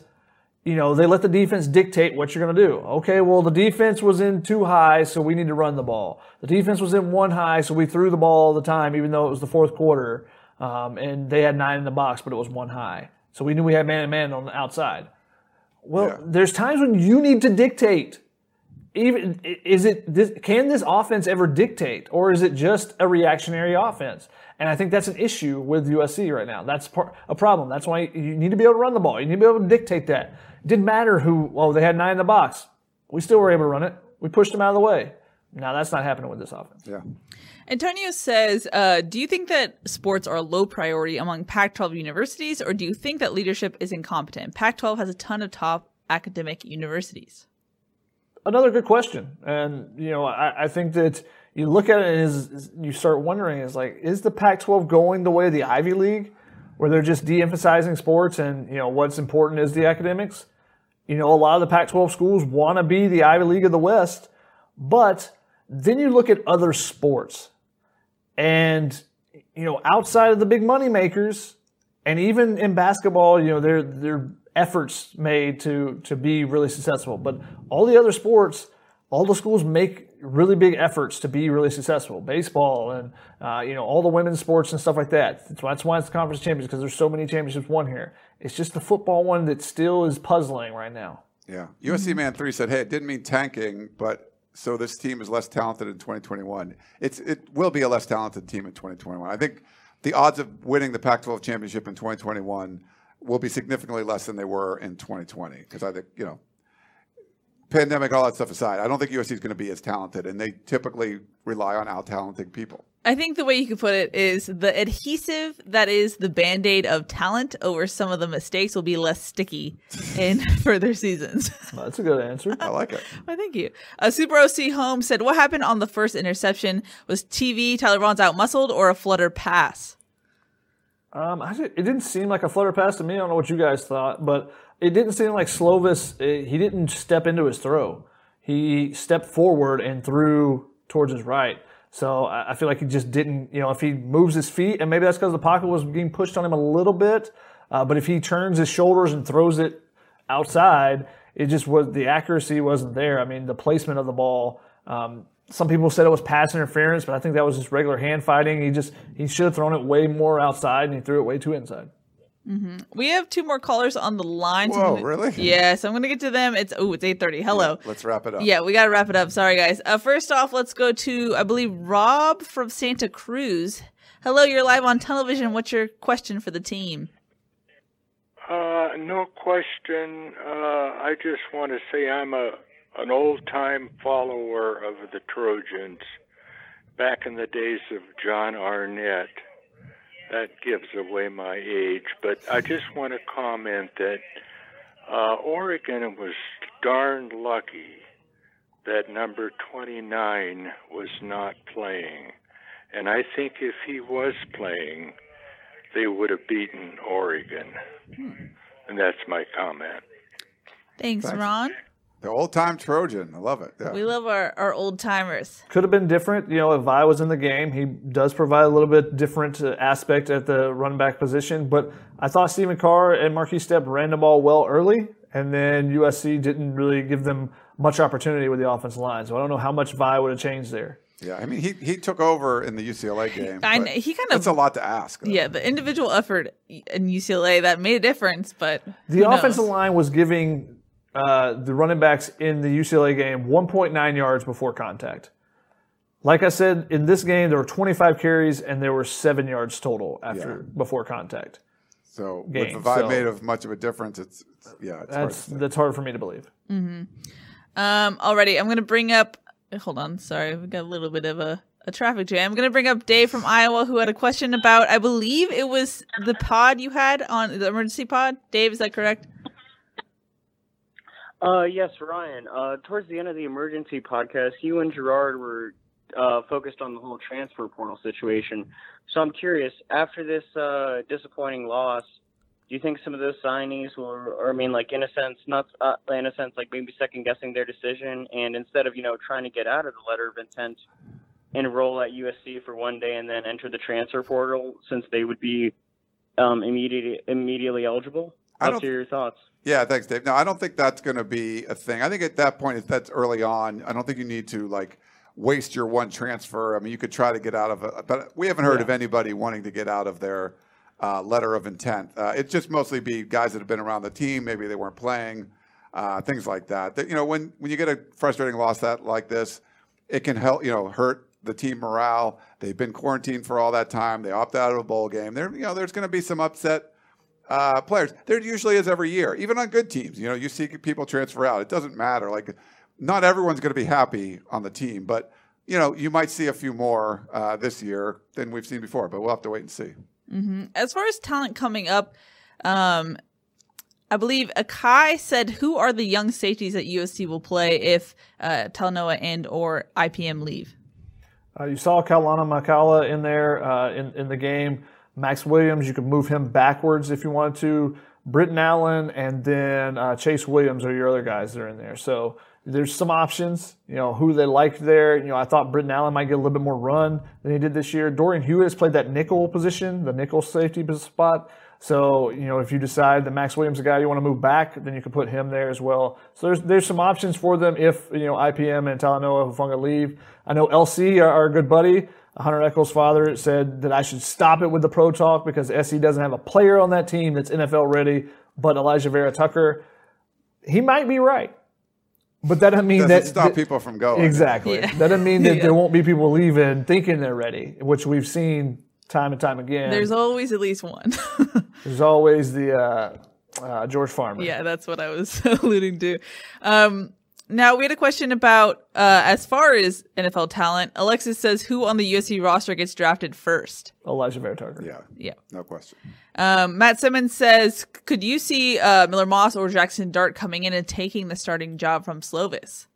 you know, they let the defense dictate what you're going to do. Okay, well, the defense was in two high, so we need to run the ball. The defense was in one high, so we threw the ball all the time, even though it was the fourth quarter. Um, and they had nine in the box, but it was one high. So we knew we had man and man on the outside. Well, Yeah. there's times when you need to dictate. Even is it this, can this offense ever dictate, or is it just a reactionary offense? And I think that's an issue with USC right now. That's part, a problem. That's why you need to be able to run the ball. You need to be able to dictate that. It didn't matter who. Oh, they had nine in the box. We still were able to run it. We pushed them out of the way. Now that's not happening with this offense. yeah. Antonio says, uh, do you think that sports are a low priority among Pac 12 universities, or do you think that leadership is incompetent? Pac 12 has a ton of top academic universities. Another good question. And, you know, I, I think that you look at it and is, is- you start wondering is like, is the Pac 12 going the way of the Ivy League, where they're just de emphasizing sports and, you know, what's important is the academics? You know, a lot of the Pac 12 schools want to be the Ivy League of the West, but then you look at other sports and, you know, outside of the big money makers, and even in basketball, you know, they're, there are efforts made to to be really successful. But all the other sports, all the schools make really big efforts to be really successful. Baseball and uh, you know all the women's sports and stuff like that. That's why, that's why it's the conference champions because there's so many championships won here. It's just the football one that still is puzzling right now. Yeah. USC Man 3 said, hey, it didn't mean tanking, but so this team is less talented in 2021. It's It will be a less talented team in 2021. I think the odds of winning the Pac 12 championship in 2021 will be significantly less than they were in 2020. Because I think, you know, pandemic, all that stuff aside, I don't think USC is going to be as talented, and they typically rely on out talented people. I think the way you could put it is the adhesive that is the band aid of talent over some of the mistakes will be less sticky in [LAUGHS] further seasons. That's a good answer. I like it. [LAUGHS] Well, thank you. Uh, Super OC Home said, What happened on the first interception? Was TV, Tyler Vaughn's out muscled, or a flutter pass? Um, I, it didn't seem like a flutter pass to me. I don't know what you guys thought, but it didn't seem like Slovis. eh, He didn't step into his throw. He stepped forward and threw towards his right. So I I feel like he just didn't. You know, if he moves his feet, and maybe that's because the pocket was being pushed on him a little bit. Uh, but if he turns his shoulders and throws it outside, it just was the accuracy wasn't there. I mean, the placement of the ball. Um, some people said it was pass interference, but I think that was just regular hand fighting. He just he should have thrown it way more outside, and he threw it way too inside. We have two more callers on the line. so Whoa, gonna- really? Yeah, so I'm going to get to them. It's oh, it's 8:30. Hello. Let's wrap it up. Yeah, we got to wrap it up. Sorry, guys. Uh, first off, let's go to, I believe, Rob from Santa Cruz. Hello, you're live on television. What's your question for the team? Uh, no question. Uh, I just want to say I'm a an old time follower of the Trojans. Back in the days of Jon Arnett, that gives away my age. But I just want to comment that uh, Oregon was darn lucky that number 29 was not playing. And I think if he was playing, they would have beaten Oregon. And that's my comment. Thanks, Thanks. Ron. The old time Trojan. I love it. Yeah. We love our, our old timers. Could have been different. You know, if Vi was in the game, he does provide a little bit different uh, aspect at the run back position. But I thought Stephen Carr and Markese Stepp ran the ball well early, and then USC didn't really give them much opportunity with the offensive line. So I don't know how much Vi would have changed there. Yeah, I mean, he, he took over in the UCLA game. I but he kind of- That's a lot to ask. though. Yeah, the individual effort in UCLA that made a difference, but The who knows? offensive line was giving uh, the running backs in the UCLA game 1.9 yards before contact. Like I said, in this game there were 25 carries and there were seven yards total after before contact. So Game, with the vibe so- made of much of a difference, it's, it's yeah, it's hard That's say. that's hard for me to believe. Um, alrighty, I'm gonna bring up. Hold on, sorry, we got a little bit of a, a traffic jam. I'm gonna bring up Dave from Iowa who had a question about. I believe it was the pod you had on the emergency pod. Dave, is that correct? Uh, yes, Ryan. Uh, towards the end of the emergency podcast, you and Gerard were uh, focused on the whole transfer portal situation. So I'm curious, after this uh, disappointing loss, do you think some of those signees will, or I mean, like in a sense, not uh, in a sense, like maybe second guessing their decision, and instead of you know trying to get out of the letter of intent, enroll at USC for one day and then enter the transfer portal, since they would be um, immediately immediately eligible? Hear your thoughts. Yeah, thanks, Dave. No, I don't think that's going to be a thing. I think at that point, if that's early on, I don't think you need to like waste your one transfer. I mean, you could try to get out of it, but we haven't heard of anybody wanting to get out of their uh, letter of intent. Uh, it just mostly be guys that have been around the team. Maybe they weren't playing, uh, things like that. That, You know, when when you get a frustrating loss that like this, it can help. You know, hurt the team morale. They've been quarantined for all that time. They opt out of a bowl game. There, you know, there's going to be some upset uh, players. There usually is every year, even on good teams. You know, you see people transfer out. It doesn't matter. Like, not everyone's going to be happy on the team, but you know, you might see a few more uh, this year than we've seen before. But we'll have to wait and see. Mm-hmm. As far as talent coming up, um, I believe Akai said, "Who are the young safeties that USC will play if uh, Talanoa and or IPM leave?" Uh, you saw Kalana Makala in there uh, in, in the game. Max Williams, you could move him backwards if you wanted to. Britton Allen and then uh, Chase Williams are your other guys that are in there. So there's some options, you know, who they liked there. You know, I thought Britton Allen might get a little bit more run than he did this year. Dorian Hewett has played that nickel position, the nickel safety spot. So, you know, if you decide that Max Williams is a guy you want to move back, then you can put him there as well. So there's there's some options for them if, you know, IPM and Talanoa Hufanga leave. I know LC, our, our good buddy, Hunter Echols' father, said that I should stop it with the pro talk because SC doesn't have a player on that team that's NFL ready, but Alijah Vera-Tucker, he might be right. But that doesn't mean Doesn't that stop that- people from going. Exactly. Yeah. That doesn't mean that [LAUGHS] Yeah. there won't be people leaving thinking they're ready, which we've seen time and time again. There's always at least one. [LAUGHS] There's always the uh, uh, George Farmer. yeah, that's what I was [LAUGHS] alluding to. Um, now we had a question about uh, as far as NFL talent. Alexis says, "Who on the USC roster gets drafted first? Alijah Vera-Tucker. Yeah, Yeah. no question. Um, Matt Simmons says, "Could you see uh, Miller Moss or Jackson Dart coming in and taking the starting job from Slovis?"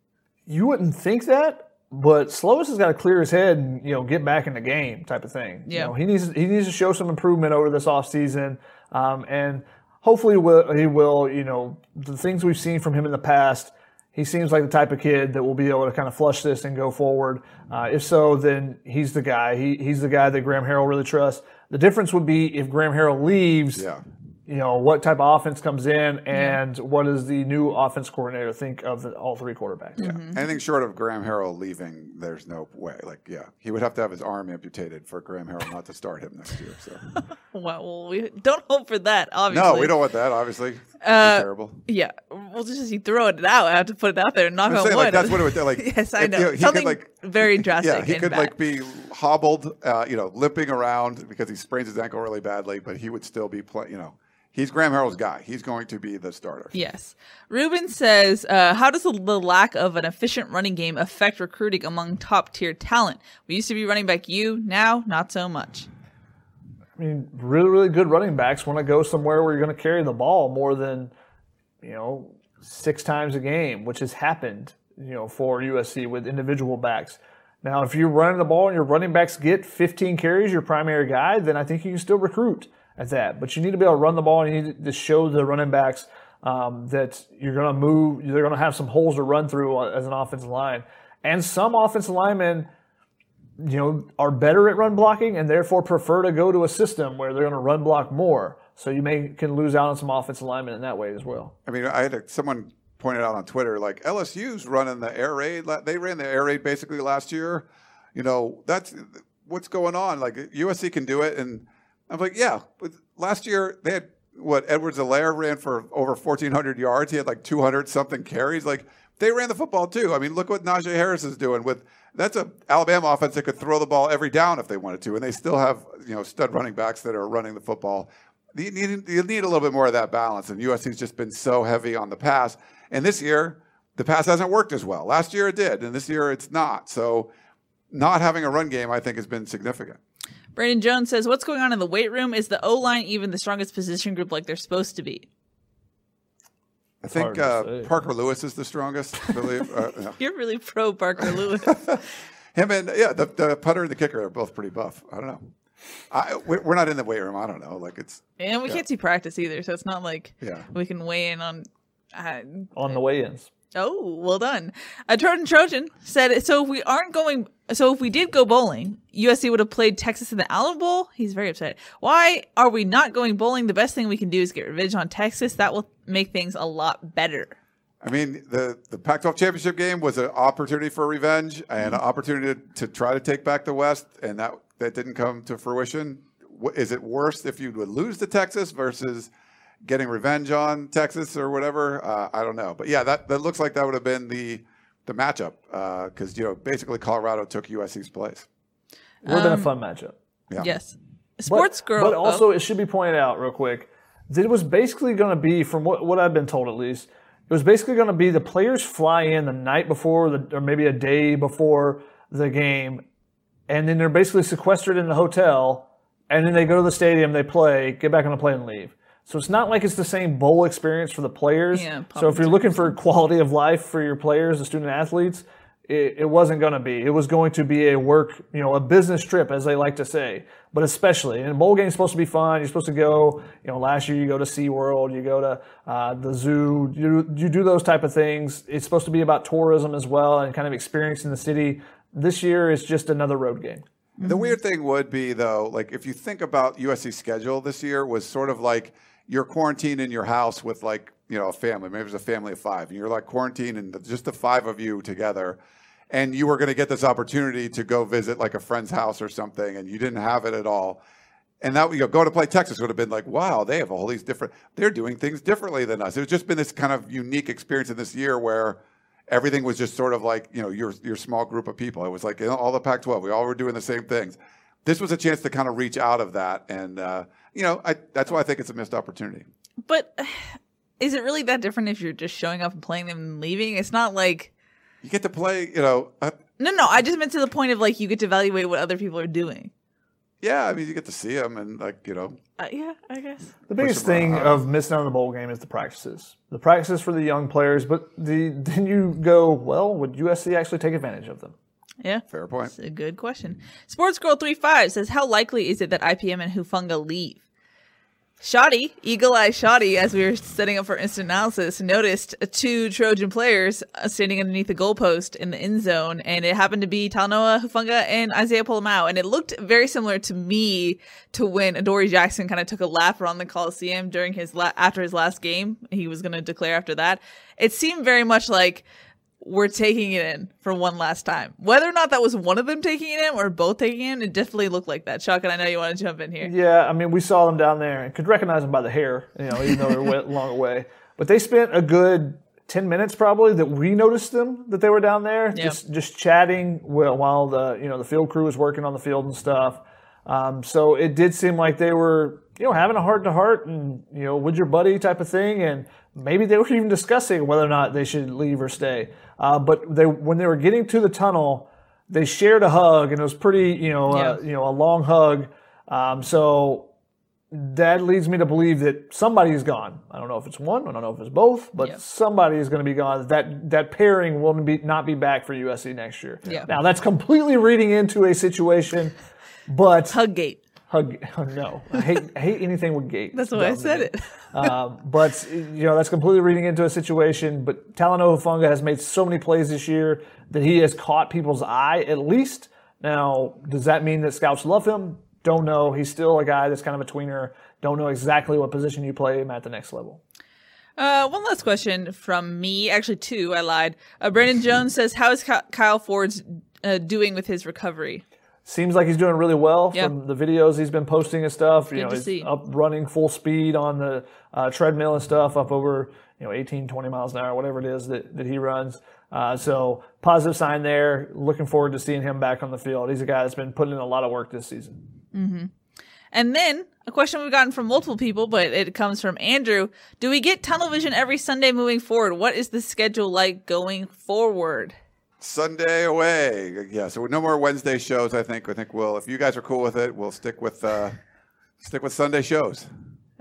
You wouldn't think that, but Slovis has got to clear his head and you know get back in the game type of thing. You Yeah. know, he needs he needs to show some improvement over this offseason. Um, and hopefully will, he will, you know, the things we've seen from him in the past, he seems like the type of kid that will be able to kind of flush this and go forward. Uh, if so, then he's the guy. He, he's the guy that Graham Harrell really trusts. The difference would be if Graham Harrell leaves, Yeah. You know, what type of offense comes in and what does the new offense coordinator think of the, all three quarterbacks. Yeah. Anything short of Graham Harrell leaving, there's no way. Like, yeah, he would have to have his arm amputated for Graham Harrell not to start him next year. So, [LAUGHS] Well, well, we don't hope for that. Obviously, no, we don't want that. Obviously, Uh, terrible. Yeah, we'll just you throw it out. I have to put it out there and knock on saying, wood. like, that's what it would do. Like, [LAUGHS] yes, I if, know. you know, he could, Something like- very drastic. Yeah, he could bad. like be hobbled, uh, you know, limping around because he sprains his ankle really badly, but he would still be playing. You know, he's Graham Harrell's guy. He's going to be the starter. Yes. Ruben says, uh, how does the, the lack of an efficient running game affect recruiting among top tier talent? We used to be running back you, now not so much. I mean, really, really good running backs want to go somewhere where you're going to carry the ball more than, you know, six times a game, which has happened, you know, for USC with individual backs. Now, if you're running the ball and your running backs get 15 carries, your primary guy, then I think you can still recruit at that. But you need to be able to run the ball and you need to show the running backs Um, that you're going to move, they're going to have some holes to run through as an offensive line. And some offensive linemen, you know, are better at run blocking and therefore prefer to go to a system where they're going to run block more. So you may can lose out on some offensive linemen in that way as well. I mean, I had a, someone pointed out on Twitter like LSU's running the air raid. They ran the air raid basically last year. You know, that's what's going on. Like USC can do it, and I'm like, yeah. But last year they had what Edwards-Helaire ran for over 1,400 yards. He had like 200 something carries. Like they ran the football too. I mean, look what Najee Harris is doing with that's a Alabama offense that could throw the ball every down if they wanted to, and they still have you know stud running backs that are running the football. You need, you need a little bit more of that balance, and USC's just been so heavy on the pass. And this year, the pass hasn't worked as well. Last year it did, and this year it's not. So, not having a run game, I think, has been significant. Brandon Jones says, "What's going on in the weight room? Is the O line even the strongest position group like they're supposed to be?" I think uh, Parker Lewis is the strongest. I believe. Uh, [LAUGHS] yeah. You're really pro Parker Lewis. [LAUGHS] Him and yeah, the, the putter and the kicker are both pretty buff. I don't know. I, we're not in the weight room. I don't know. Like it's and we yeah. can't see practice either, so it's not like yeah. we can weigh in on uh, on the weigh-ins. Oh, well done. A Trojan Trojan said, so if we aren't going, so if we did go bowling, USC would have played Texas in the Alamo Bowl. He's very upset. Why are we not going bowling? The best thing we can do is get revenge on Texas. That will make things a lot better. I mean, the, the Pac 12 championship game was an opportunity for revenge and an opportunity to, to try to take back the West, and that, that didn't come to fruition. Is it worse if you would lose to Texas versus getting revenge on Texas or whatever. Uh, I don't know, but yeah, that, that looks like that would have been the the matchup because uh, you know basically Colorado took USC's place. It would have um, been a fun matchup. Yeah. Yes, sports but, girl. But also, oh. it should be pointed out real quick that it was basically going to be, from what what I've been told at least, it was basically going to be the players fly in the night before, the, or maybe a day before the game, and then they're basically sequestered in the hotel, and then they go to the stadium, they play, get back on the plane, and leave. So it's not like it's the same bowl experience for the players. Yeah, so if you're looking for quality of life for your players, the student athletes, it, it wasn't going to be. It was going to be a work, you know, a business trip, as they like to say. But especially, and bowl game's supposed to be fun. You're supposed to go, you know, last year you go to SeaWorld, you go to uh, the zoo, you, you do those type of things. It's supposed to be about tourism as well and kind of experiencing the city. This year is just another road game. The weird thing would be though, like if you think about USC's schedule this year was sort of like you're quarantined in your house with like you know a family maybe there's a family of five and you're like quarantined and just the five of you together and you were going to get this opportunity to go visit like a friend's house or something and you didn't have it at all and that you know go to play texas would have been like wow they have all these different they're doing things differently than us. It's just been this kind of unique experience in this year where everything was just sort of like you know your your small group of people. It was like all the pac 12 we all were doing the same things this was a chance to kind of reach out of that and uh, you know, I, that's why I think it's a missed opportunity. But [SIGHS] is it really that different if you're just showing up and playing them and leaving? It's not like you get to play. You know. Uh, no, no. I just meant to the point of like you get to evaluate what other people are doing. Yeah, I mean, you get to see them and like you know. Uh, yeah, I guess. The biggest thing around. of missing out on the bowl game is the practices. The practices for the young players, but the then you go, well, would USC actually take advantage of them? Yeah. Fair point. That's a good question. Sports Girl 35 says, How likely is it that IPM and Hufanga leave? Shoddy, Eagle Eye Shoddy, as we were setting up for instant analysis, noticed two Trojan players uh, standing underneath the goalpost in the end zone, and it happened to be Talanoa Hufanga and Isaiah Pola-Mao. And it looked very similar to me to when Adoree Jackson kind of took a lap around the Coliseum during his la- after his last game. He was going to declare after that. It seemed very much like we're taking it in for one last time. Whether or not that was one of them taking it in or both taking it in, it definitely looked like that. Chuck, and I know you want to jump in here. Yeah, I mean, we saw them down there and could recognize them by the hair, you know, even though they're a long away. But they spent a good 10 minutes probably that we noticed them that they were down there yep. just just chatting while the you know the field crew was working on the field and stuff um, so it did seem like they were you know having a heart to heart and you know with your buddy type of thing and maybe they were even discussing whether or not they should leave or stay uh, but they, when they were getting to the tunnel, they shared a hug, and it was pretty, you know, uh, yeah. uh, you know, a long hug. Um, so that leads me to believe that somebody is gone. I don't know if it's one, I don't know if it's both, but yep. somebody is going to be gone. That that pairing will be not be back for USC next year. Yeah. Now that's completely reading into a situation, but Huggate. Hug, [LAUGHS] no, I hate, I hate anything with gates. That's why I said it. [LAUGHS] um, but you know that's completely reading into a situation. But Talanoa Hufanga has made so many plays this year that he has caught people's eye at least. Now, does that mean that scouts love him? Don't know. He's still a guy that's kind of a tweener. Don't know exactly what position you play him at the next level. Uh, one last question from me. Actually, two. I lied. Uh, Brandon Jones says, "How is Kyle Ford's uh, doing with his recovery?" Seems like he's doing really well Yeah. from the videos he's been posting and stuff. You Good know, to he's see. up running full speed on the uh, treadmill and stuff, up over you know 18, 20 miles an hour, whatever it is that, that he runs. Uh, so positive sign there. Looking forward to seeing him back on the field. He's a guy that's been putting in a lot of work this season. hmm And then a question we've gotten from multiple people, but it comes from Andrew. Do we get tunnel vision every Sunday moving forward? What is the schedule like going forward? Sunday away. Yeah, so no more Wednesday shows. I think. I think we'll. If you guys are cool with it, we'll stick with uh, stick with Sunday shows.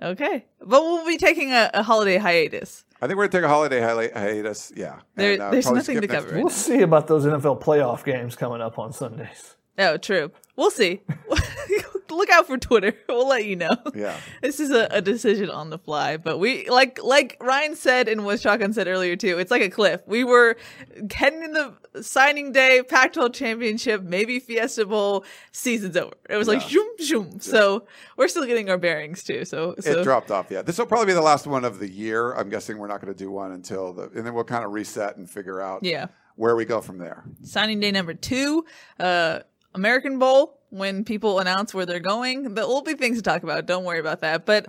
Okay, but we'll be taking a, a holiday hiatus. I think we're gonna take a holiday hi- hiatus. Yeah, There- And, uh, there's nothing to cover week. We'll see about those NFL playoff games coming up on Sundays. Oh, true. We'll see. [LAUGHS] Look out for Twitter. [LAUGHS] We'll let you know. Yeah. This is a, a decision on the fly, but we like like Ryan said and what Shotgun said earlier too. It's like a cliff. We were heading in the signing day, Pac-12 championship, maybe Fiesta Bowl. Season's over. It was like Yeah. zoom zoom. So we're still getting our bearings too. So so It dropped off. Yeah, this will probably be the last one of the year. I'm guessing we're not going to do one until the, and then we'll kind of reset and figure out Yeah. where we go from there. signing day number two, uh, American Bowl, when people announce where they're going. There will be things to talk about. Don't worry about that. But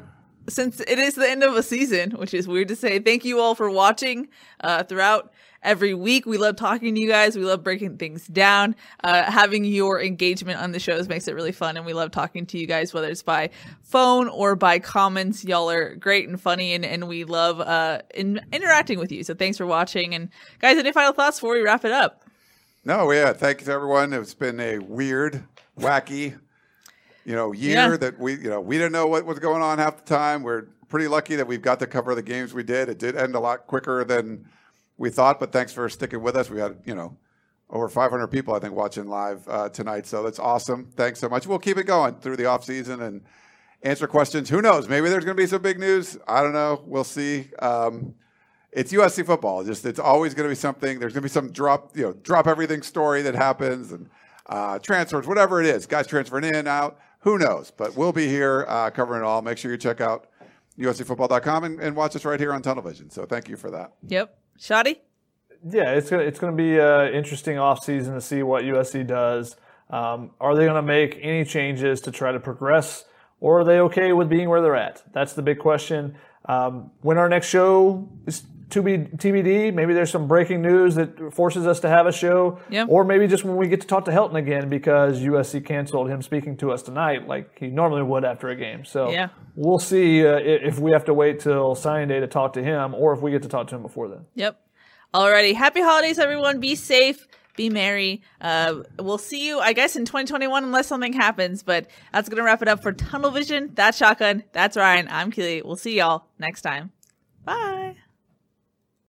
since it is the end of a season, which is weird to say, thank you all for watching uh, throughout every week. We love talking to you guys. We love breaking things down. Uh, having your engagement on the shows makes it really fun. And we love talking to you guys, whether it's by phone or by comments. Y'all are great and funny, and, and we love uh, in, interacting with you. So thanks for watching. And guys, any final thoughts before we wrap it up? No, yeah. Thank you to everyone. It's been a weird, wacky, you know, year Yeah. that we, you know, we didn't know what was going on half the time. We're pretty lucky that we've got to cover the games we did. It did end a lot quicker than we thought, but thanks for sticking with us. We had, you know, over 500 people, I think, watching live uh, tonight. So that's awesome. Thanks so much. We'll keep it going through the off season and answer questions. Who knows? Maybe there's going to be some big news. I don't know. We'll see. Um, it's USC football. Just it's always going to be something. There's going to be some drop, you know, drop everything story that happens and uh, transfers, whatever it is. Guys transferring in, out. Who knows? But we'll be here uh, covering it all. Make sure you check out USCFootball.com and, and watch us right here on Tunnel Vision. So thank you for that. Yep. Shoddy? yeah, it's gonna it's gonna be an interesting off season to see what USC does. Um, are they gonna make any changes to try to progress, or are they okay with being where they're at? That's the big question. Um, when our next show is to be TBD, maybe there's some breaking news that forces us to have a show, Yeah. or maybe just when we get to talk to Helton again because USC canceled him speaking to us tonight, like he normally would after a game. So Yeah. we'll see uh, if we have to wait till signing day to talk to him, or if we get to talk to him before then. Yep. Alrighty. Happy holidays, everyone. Be safe. Be merry. Uh, we'll see you, I guess, in 2021 unless something happens. But that's going to wrap it up for Tunnel Vision. That's Shotgun. That's Ryan. I'm Keely. We'll see y'all next time. Bye.